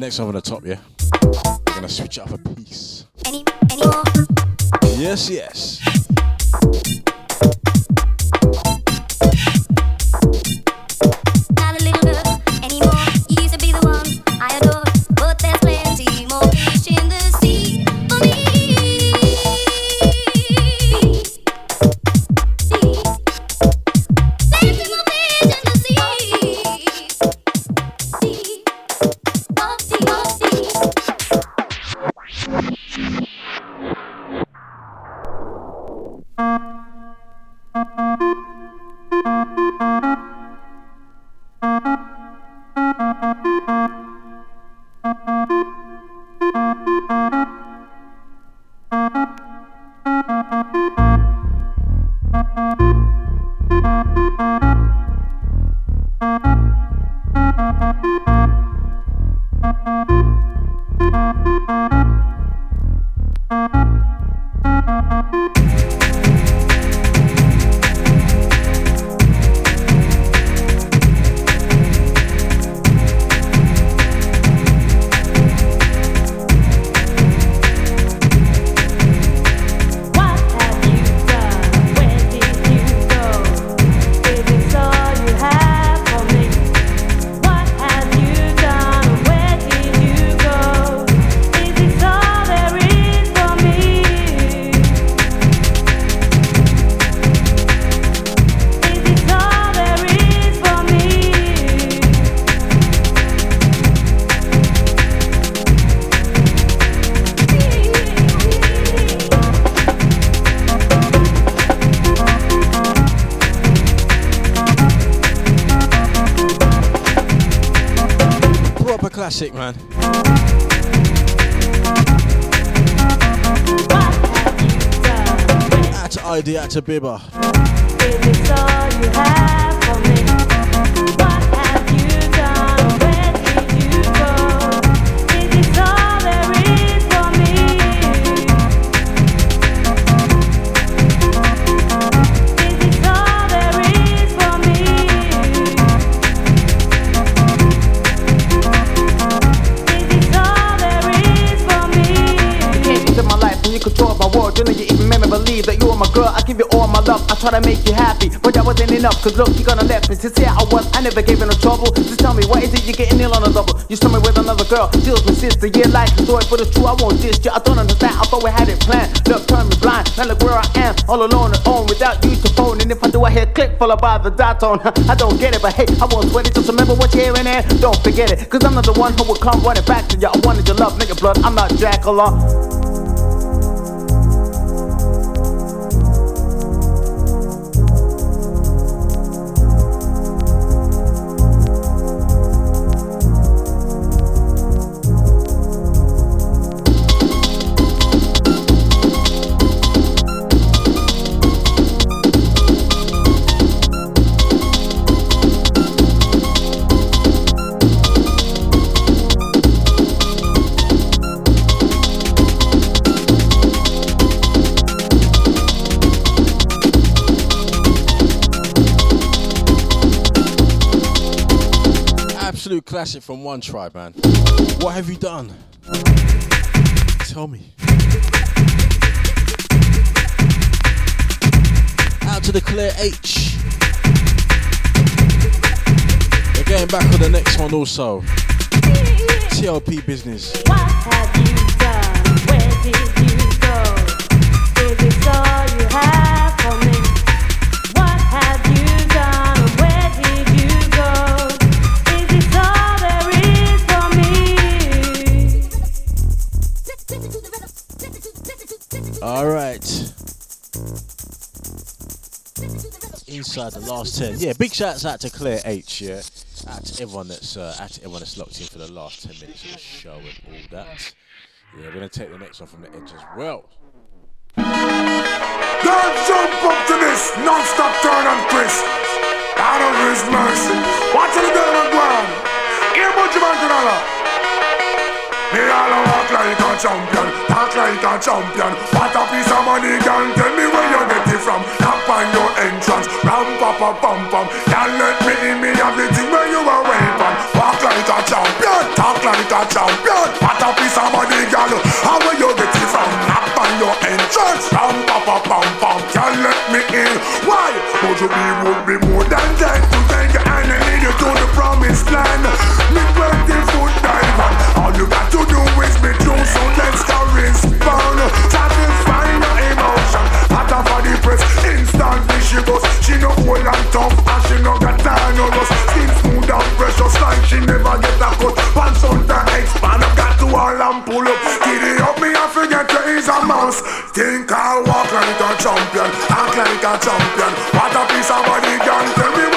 Speaker 8: Next one on the top, yeah? We're gonna switch it up a piece.
Speaker 9: any anymore.
Speaker 8: Yes, yes. Out to Bibber.
Speaker 2: Cause look, you gonna left me. Sincere I was, I never gave you no trouble. Just tell me, what is it you're getting ill on a double? You saw me with another girl, deals with sister. Yeah, like the story, but it's true. I won't diss you. I don't understand. I thought we had it planned. Look, turn me blind. Now look where I am, all alone and on without you to phone. And if I do, I hear click followed by the dot tone. I don't get it, but hey, I won't sweat it. Just remember what you're hearing and don't forget it. Cause I'm not the one who will come running back to you. I wanted your love, your blood. I'm not
Speaker 1: absolute classic from One Tribe, man. What have you done? Tell me. Out to the Claire H. We're getting back on the next one also. TLP business.
Speaker 8: What have you done? Where did you go? All you have for me?
Speaker 1: Inside the last ten. Yeah, big shouts out to Claire H. Yeah, to everyone that's uh, to everyone that's locked in for the last ten minutes of the show and all that. Yeah, we're gonna take the next one from the edge as well.
Speaker 10: Don't jump up to this non-stop turn and twist. Out of His mercy. Watch the girl on ground. Butch Man Kunala. Me all walk like a champion, talk like a champion. What a piece of money, girl. Tell me where you get it from. Knock on your entrance, ram pa pa pam pam. Can't let me in, me have the where you are waiting. Walk like a champion, talk like a champion. What a piece of money, girl. How where you get it from? Knock on your entrance, ram pa pa pam pam. Can't let me in. Why? Would you be would be more than that to take your hand and lead you to the promised land? Me. All you got to do is be true, so let's go respond. Satisfy your emotion. Hotter for the press, instantly she goes. She no old and tough, and she no got time no rust. Skin smooth and precious like she never get a cut. Pants on the expand, I got to all and pull up. Giddy up, me I forget to is a mouse. Think I'll walk like a champion, act like a champion. What a piece of body, girl. Tell me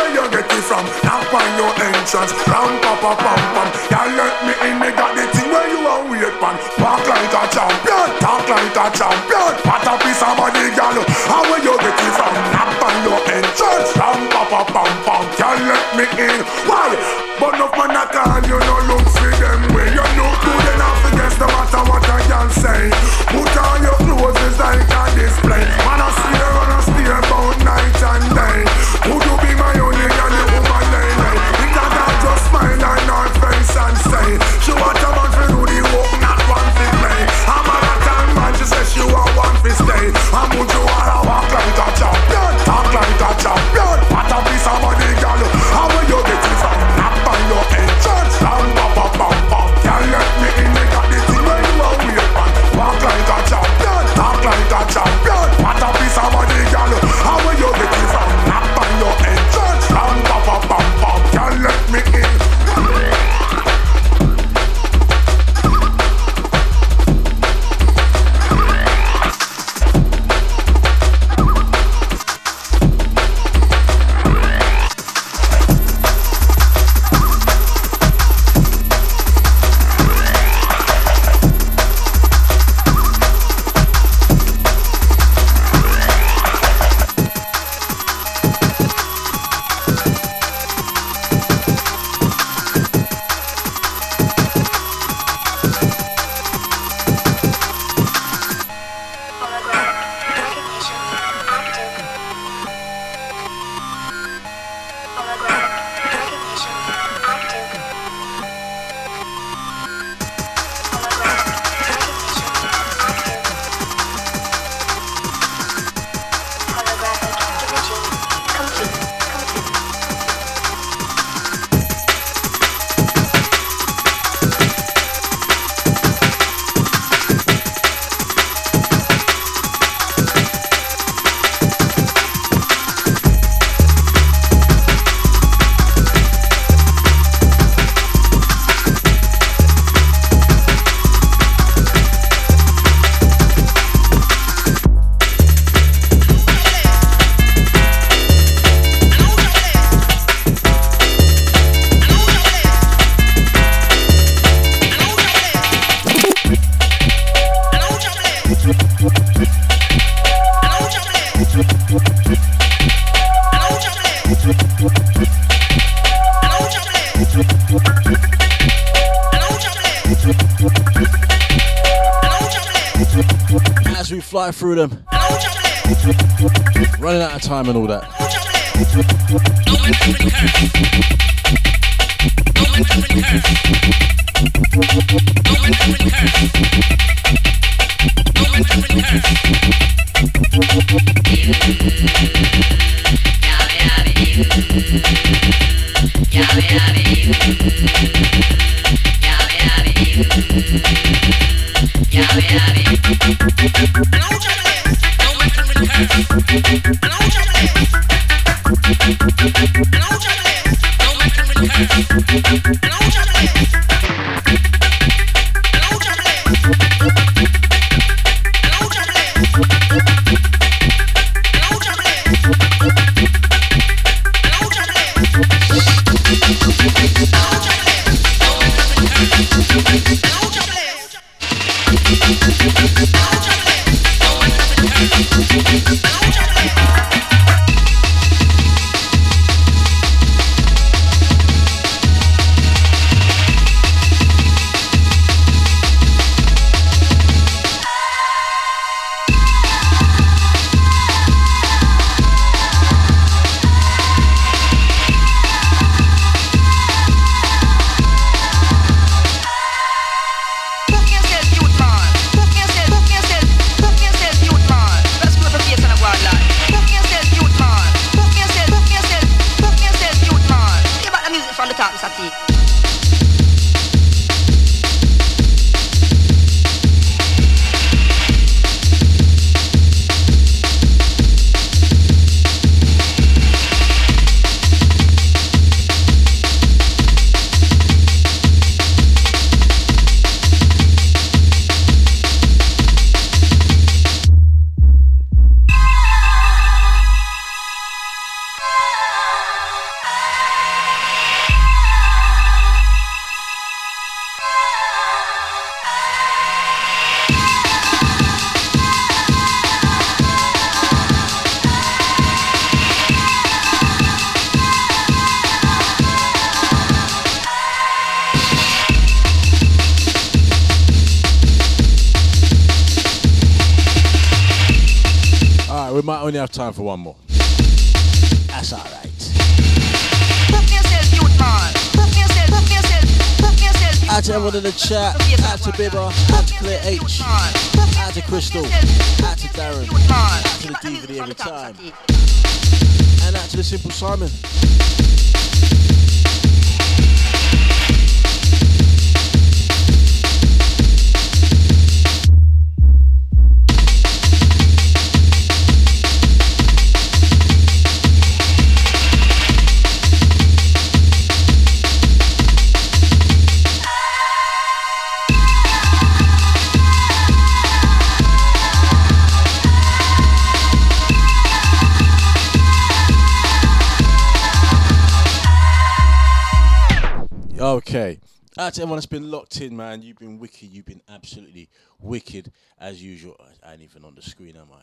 Speaker 10: entrance, ram pa pa pam pam. Y'all let me in, me got the thing where you are wait man. Walk like a champion, talk like a champion. What a piece of body, girl. How where you get it from?
Speaker 1: Through them, running out of time and all that.
Speaker 11: Don't you play,
Speaker 3: don't you play, don't you play. Time for one more. That's all right. Out to everyone in the chat.
Speaker 11: Let's to face
Speaker 3: Out to
Speaker 11: and
Speaker 3: Bibba. Out to
Speaker 11: Claire
Speaker 3: H.
Speaker 11: youth
Speaker 3: Out to Crystal.
Speaker 11: book
Speaker 3: Out to Darren.
Speaker 11: yourself.
Speaker 3: Out to the
Speaker 11: Hear about music
Speaker 3: DVD every time. And out to the Simple Simon. Okay. To everyone that's been locked in, man. You've been wicked. You've been absolutely wicked as usual. I ain't even on the screen, am I?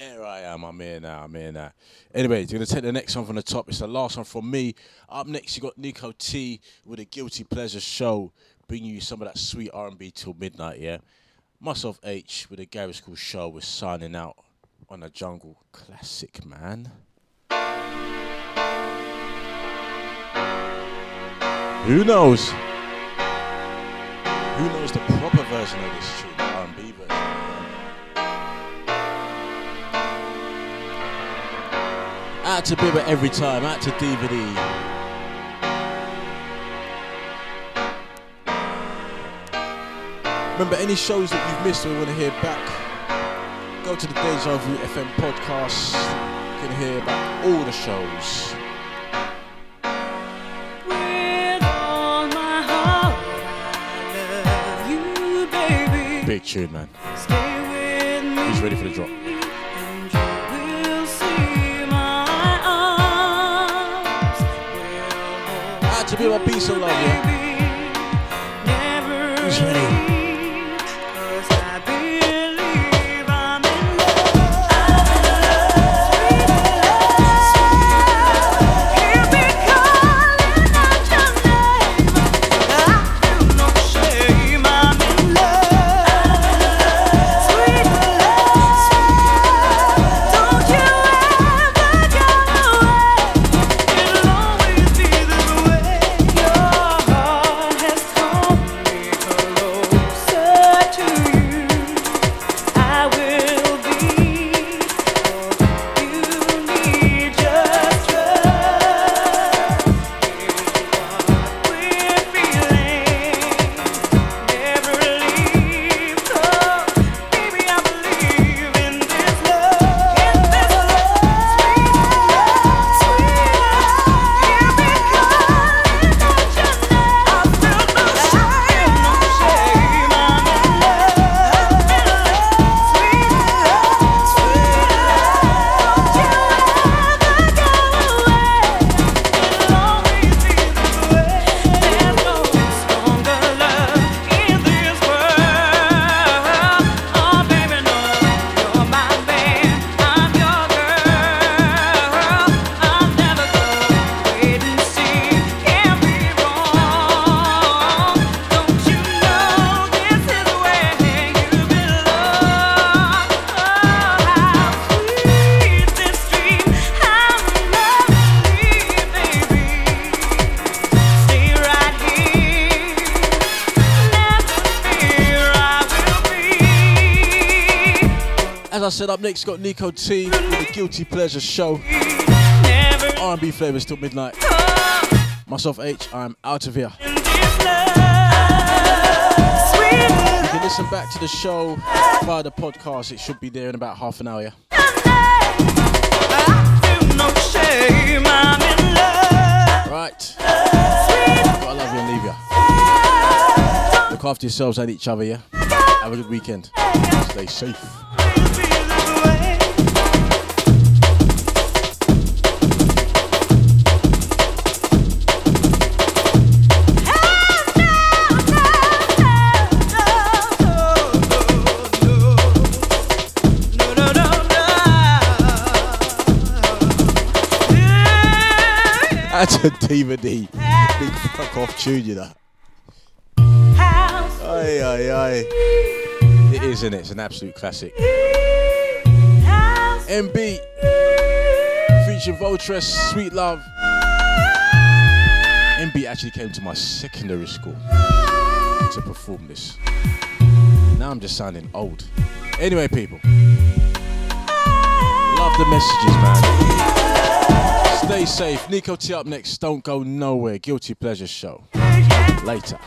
Speaker 3: Here I am. I'm here now. I'm here now. Anyway, you're gonna take the next one from the top. It's the last one from me. Up next, you got Nico T with a Guilty Pleasure show, bringing you some of that sweet R&B till midnight. Yeah. Myself H with a Garage Skool show. We're signing out on a jungle classic, man. Who knows? Who knows the proper version of this tune, R&B version? Out to Bibba every time, out to DVD. Remember, any shows that you've missed or you want to hear back, go to the Deja Vu FM podcast. You can hear about all the shows. Big tune, man.
Speaker 5: Stay with me.
Speaker 3: Who's ready for the drop?
Speaker 5: You will see my
Speaker 3: to Bibba, peace and love, yeah. Who's ready? Up next got Nico T with the Guilty Pleasure Show. R&B flavors till midnight. Myself H, I'm out of here. You listen back to the show via the podcast. It should be there in about half an hour. Yeah? Right. Gotta love you and leave you. Look after yourselves and each other, yeah? Have a good weekend. Stay safe. That's a DVD. Big fuck off tune, you know. Aye, aye, aye. It is, isn't it? It's an absolute classic. M-Beat featuring Voltress, Sweet Love. M-Beat actually came to my secondary school to perform this. Now I'm just sounding old. Anyway, people. Love the messages, man. Stay safe. Nico T up next. Don't go nowhere. Guilty Pleasure Show. Later.